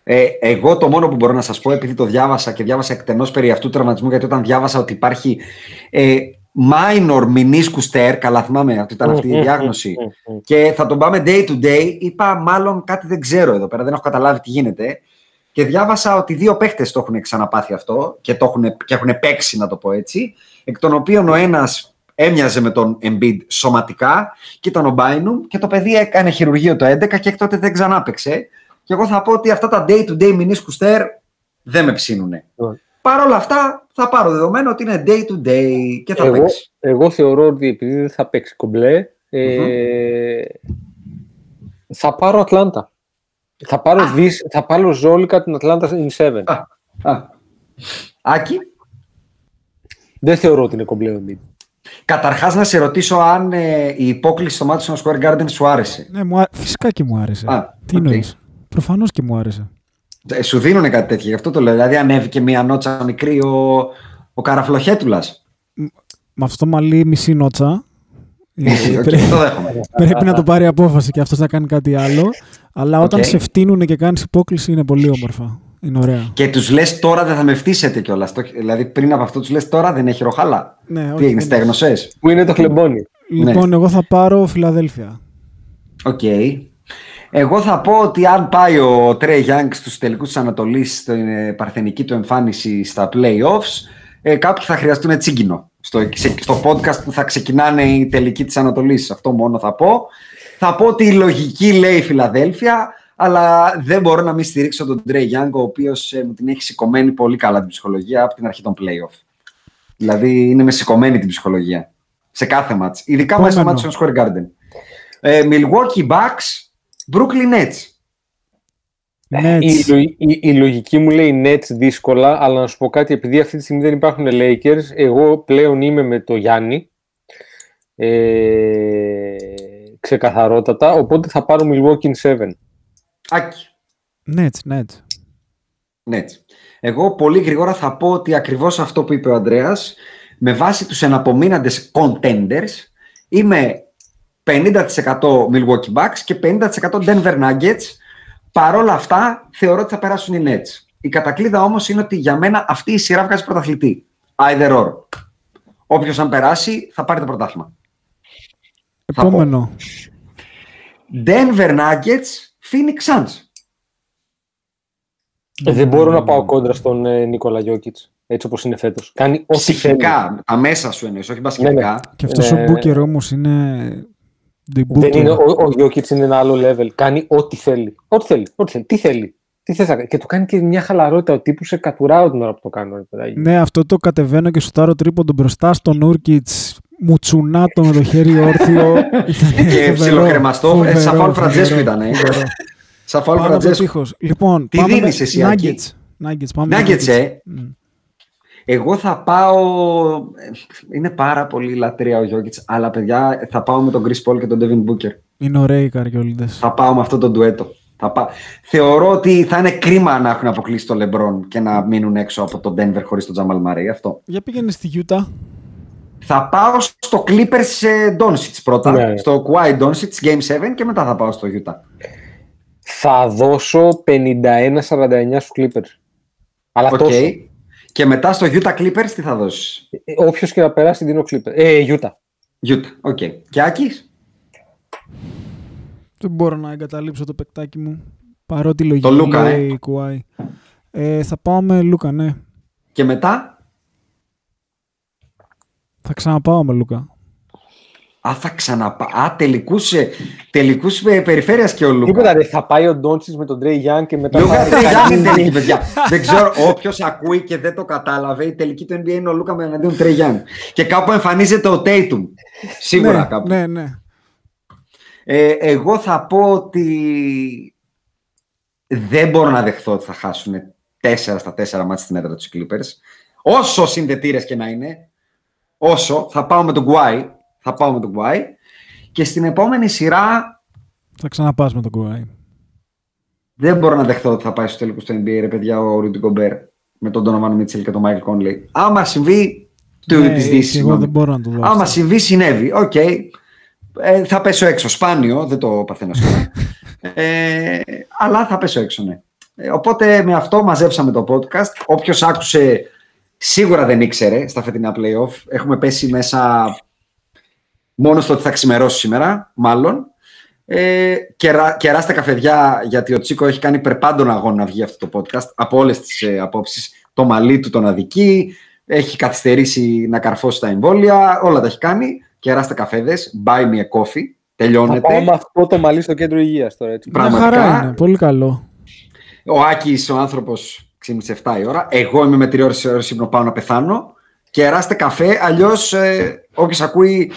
Ε, εγώ το μόνο που μπορώ να σας πω, επειδή το διάβασα και διάβασα εκτενώς περί αυτού του τραυματισμού, γιατί όταν διάβασα ότι υπάρχει ε, minor meniscus tear, καλά θυμάμαι ότι ήταν αυτή η διάγνωση, και θα τον πάμε day to day, είπα μάλλον κάτι δεν ξέρω εδώ πέρα, δεν έχω καταλάβει τι γίνεται. Και διάβασα ότι δύο παίχτες το έχουν ξαναπάθει αυτό και, το έχουν, και έχουν παίξει, να το πω έτσι, εκ των οποίων ο ένας έμοιαζε με τον Embiid σωματικά και ήταν ο Bynum και το παιδί έκανε χειρουργείο το 11 και εκ τότε δεν ξανά παίξε. Και εγώ θα πω ότι αυτά τα day-to-day meniscus tear δεν με ψήνουνε. Παρ' όλα αυτά θα πάρω δεδομένο ότι είναι day-to-day και θα Εγώ, παίξει. εγώ θεωρώ ότι επειδή δεν θα παίξει κομπλέ, ε, θα πάρω Ατλάντα. Θα πάρω, δις, θα πάρω ζόρικα την Ατλάντα in 7. Α, α. Άκη, Δεν θεωρώ ότι είναι κομπλέ Embiid. καταρχάς να σε ρωτήσω αν ε, η υπόκλιση στο Madison Square Garden σου άρεσε. Ναι, μου, α- φυσικά και μου άρεσε. Α, Τι οκ. εννοείς; Προφανώς και μου άρεσε. Ε, σου δίνουν κάτι τέτοιο, γι' αυτό το λέω. Δηλαδή ανέβηκε μία νότσα μικρή ο, ο Καραφλοχέτουλας. Με αυτό το μαλλί μισή νότσα. <laughs> ε, Οκ, πρέ- το δέχομαι. <laughs> πρέπει να το πάρει απόφαση και αυτός να κάνει κάτι άλλο. Αλλά όταν Οκ. σε φτύνουν και κάνεις υπόκλιση είναι πολύ όμορφα. Είναι ωραία. Και τους λες τώρα δεν θα με φτύσετε κιόλας. Δηλαδή πριν από αυτό τους λες τώρα δεν έχει ροχάλα. Ναι, Τι όχι, έγινε, δεν στέγνωσες; Πού είναι το χλεμπόνι; Λοιπόν, εγώ θα πάρω Φιλαδέλφια. Οκ. Εγώ θα πω ότι αν πάει ο Τρέι Γιάνγκ στους τελικούς της Ανατολής στην ε, παρθενική του εμφάνιση στα playoffs, ε, κάποιοι θα χρειαστούν τσίγκινο στο, σε- στο podcast που θα ξεκινάνε οι τελικοί της Ανατολής. Αυτό μόνο θα πω. Θα πω ότι η λογική λέει Φιλαδέλφια, αλλά δεν μπορώ να μην στηρίξω τον Τρέι Γιάνγκ, ο οποίος ε, μου την έχει σηκωμένη πολύ καλά την ψυχολογία από την αρχή των playoff. Δηλαδή είναι με σηκωμένη την ψυχολογία. Σε κάθε μάτς. Ειδικά μέσα στο Επόμενο. Madison Square Garden. Ε, Milwaukee Bucks, Brooklyn Nets. Nets. Η, λογι- η, η λογική μου λέει Nets δύσκολα, αλλά να σου πω κάτι, επειδή αυτή τη στιγμή δεν υπάρχουν Lakers, εγώ πλέον είμαι με το Γιάννη. Ε, ξεκαθαρότατα, οπότε θα πάρω Milwaukee in 7. Άκη. Nets, Nets. Nets. Εγώ πολύ γρήγορα θα πω ότι ακριβώς αυτό που είπε ο Ανδρέας, με βάση τους εναπομείναντες contenders, είμαι 50% Milwaukee Bucks και 50% Denver Nuggets. Παρόλα αυτά, θεωρώ ότι θα περάσουν οι Nets. Η κατακλείδα όμως είναι ότι για μένα αυτή η σειρά βγάζει πρωταθλητή. Either or. Όποιος αν περάσει, θα πάρει το πρωτάθλημα. Θα πω. Επόμενο. Denver Nuggets, Phoenix Suns. Ε, δεν μπορώ να πάω κόντρα στον ε, Νίκολα Γιώκητς, έτσι όπως είναι φέτος. Κάνει ό,τι θέλει. Ψυχικά, τα μέσα σου εννοείς, όχι μπασκετικά. Και αυτός Ναι. ο Booker όμως είναι... The Δεν Booker. είναι, ο, ο Γιώκητς είναι ένα άλλο level. Κάνει ό,τι θέλει. Ό,τι θέλει. Ό,τι θέλει. Τι θέλει. Τι θες να κάνει. Και του κάνει και μια χαλαρότητα. Ο τύπου σε κατουράω την ώρα που το κάνω. Ρε, παιδάκι. Ναι, αυτό το κατεβαίνω και σουτάρω τρίποντο μπροστά στον Νούρκιτς μουτσουνάτο με το χέρι όρθιο. <laughs> Ήταν Και φοβερό, ψιλοκρεμαστό, ε, φοβερό, σαν φάουλ φοβερό, Φραντζέσκου ήταν. ε. φοβερό. Σαν φάουλ Πάνω από το Φραντζέσκου. τείχος. Λοιπόν, Τι πάμε δίνεις με εσύ, Άκη; Nuggets. Nuggets, πάμε με Nuggets, ε. Μμ. Εγώ θα πάω. ε, Είναι πάρα πολύ λατρεία ο Γιώκητ, αλλά παιδιά θα πάω με τον Chris Paul και τον Devin Booker. Είναι ωραίοι οι καριόλιδες. Θα πάω με αυτό το ντουέτο. Θα πά... Θεωρώ ότι θα είναι κρίμα να έχουν αποκλείσει το LeBron και να μείνουν έξω από τον Denver χωρίς τον Jamal Murray. Αυτό. Για πήγαινε στη Utah. Θα πάω στο Clippers ε, Doncic πρώτα. Ναι. Στο Kawhi Doncic Game 7 και μετά θα πάω στο Utah. Θα δώσω 51-49 στους Clippers. Αλλά Οκ. τόσο. Και μετά στο Utah Clippers τι θα δώσεις; Όποιος και να περάσει δίνω Clippers. Ε, Utah. Utah. Οκ. Και Άκης; Δεν μπορώ να εγκαταλείψω το παικτάκι μου. Παρότι η λογική Το Λούκα, ε. λέει κουάι. Ε, θα πάω με Λούκα, ναι. Και μετά; Θα ξαναπάω με Λούκα. Α, θα ξαναπά. Α, τελικούς, ε, τελικούς ε, περιφέρειας και ο Λούκα. Τίποτα ρε, θα πάει ο Ντόντσις με τον Τρέι Γιάνν και μετά. Λούκα θα- Τρέι είναι τελική, παιδιά. δεν ξέρω, όποιος ακούει και δεν το κατάλαβε, η τελική του NBA είναι ο Λούκα με εναντίον Τρέι Γιάνν. Και κάπου εμφανίζεται ο Tatum. Σίγουρα ναι, κάπου. ναι, ναι. Ε, εγώ θα πω ότι δεν μπορώ να δεχθώ ότι θα χάσουν 4 στα 4 ματς στην έδρα τους Clippers. Όσο συνδετήρες και να είναι, όσο, θα πάω με τον Kawhi. Θα πάω με τον Kawhi. Και στην επόμενη σειρά Θα ξαναπάς με τον κουάι. δεν μπορώ να δεχθώ ότι θα πάει στο τελικό του NBA, ρε παιδιά, ο Rudy Gobert με τον Donovan Mitchell και τον Michael Conley. Άμα συμβεί, του Ναι, της και Δύσης, εγώ συγγνώμη. δεν μπορώ να το δω. Άμα αυτό. συμβεί, συνέβη. Οκ. Ε, θα πέσω έξω. Σπάνιο, δεν το παθαίνω συχνά. <laughs> ε, αλλά θα πέσω έξω, ναι. Ε, οπότε με αυτό μαζέψαμε το podcast. Όποιος άκουσε, σίγουρα δεν ήξερε στα φετινά playoff. Έχουμε πέσει μέσα μόνο στο ότι θα ξημερώσει σήμερα, μάλλον. Ε, κερα, κεράστε καφεδιά, γιατί ο Τσίκο έχει κάνει περπάντων αγώνα να βγει αυτό το podcast από όλες τις ε, απόψεις. Το μαλλί του τον αδικεί, έχει καθυστερήσει να καρφώσει τα εμβόλια, όλα τα έχει κάνει. Κεράστε καφέδες, buy me a coffee, Θα τελειώνεται. πάω με αυτό το μαλλί στο κέντρο υγείας τώρα. Έτσι. Μια πραγματικά. χαρά είναι, πολύ καλό. Ο Άκης, ο άνθρωπος, ξύπνησε 7 η ώρα. Εγώ είμαι με 3 ώρες ώρες ύπνο πάω να πεθάνω. Κεράστε καφέ, αλλιώς ε, όποιος ακούει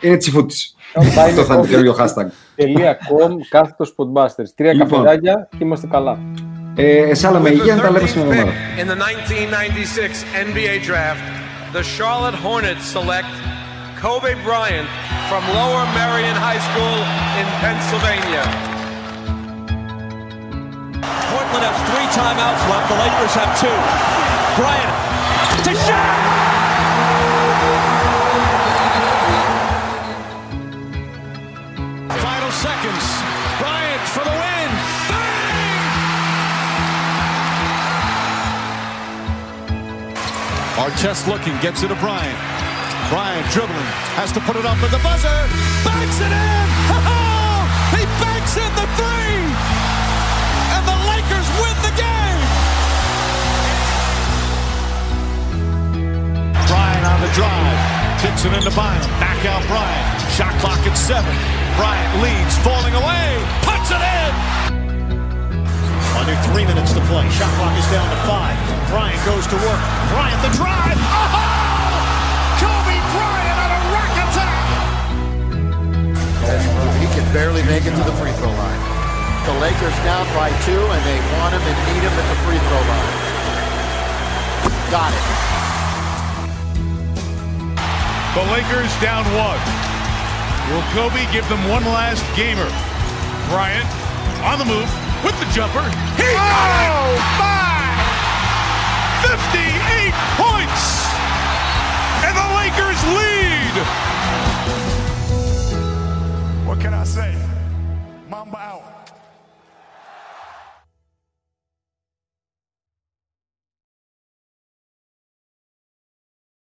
Είναι τσιφούτης. Πάει Αυτό θα είναι το καινούριο hashtag. .com κάθετος Spotbusters. Τρία Λοιπόν. καφεδάκια και είμαστε καλά. Ε, εσάλα με With υγεία the να τα λέμε 13th στην pick εβδομάδα. in the 1996 NBA draft, the Charlotte Hornets select Kobe Bryant from Lower Merion High School in Pennsylvania. Portland has three timeouts left. The Lakers have two. Bryant to shot. Final seconds. Bryant for the win. Bang! Artest looking, gets it to Bryant. Bryant dribbling, has to put it up at the buzzer. Banks it in. Oh, <laughs> he banks in the three win the game. Bryant on the drive, kicks it into Bynum. Back out Bryant. Shot clock at seven. Bryant leads, falling away, puts it in. Under three minutes to play. Shot clock is down to five. Bryant goes to work. Bryant the drive. Oh! Kobe Bryant on a rack attack. He can barely make it to the free throw line. The Lakers down by two, and they want him and need him at the free throw line. Got it. The Lakers down one. Will Kobe give them one last gamer? Bryant on the move with the jumper. He oh, got it! Oh, my. 58 points! And the Lakers lead! What can I say?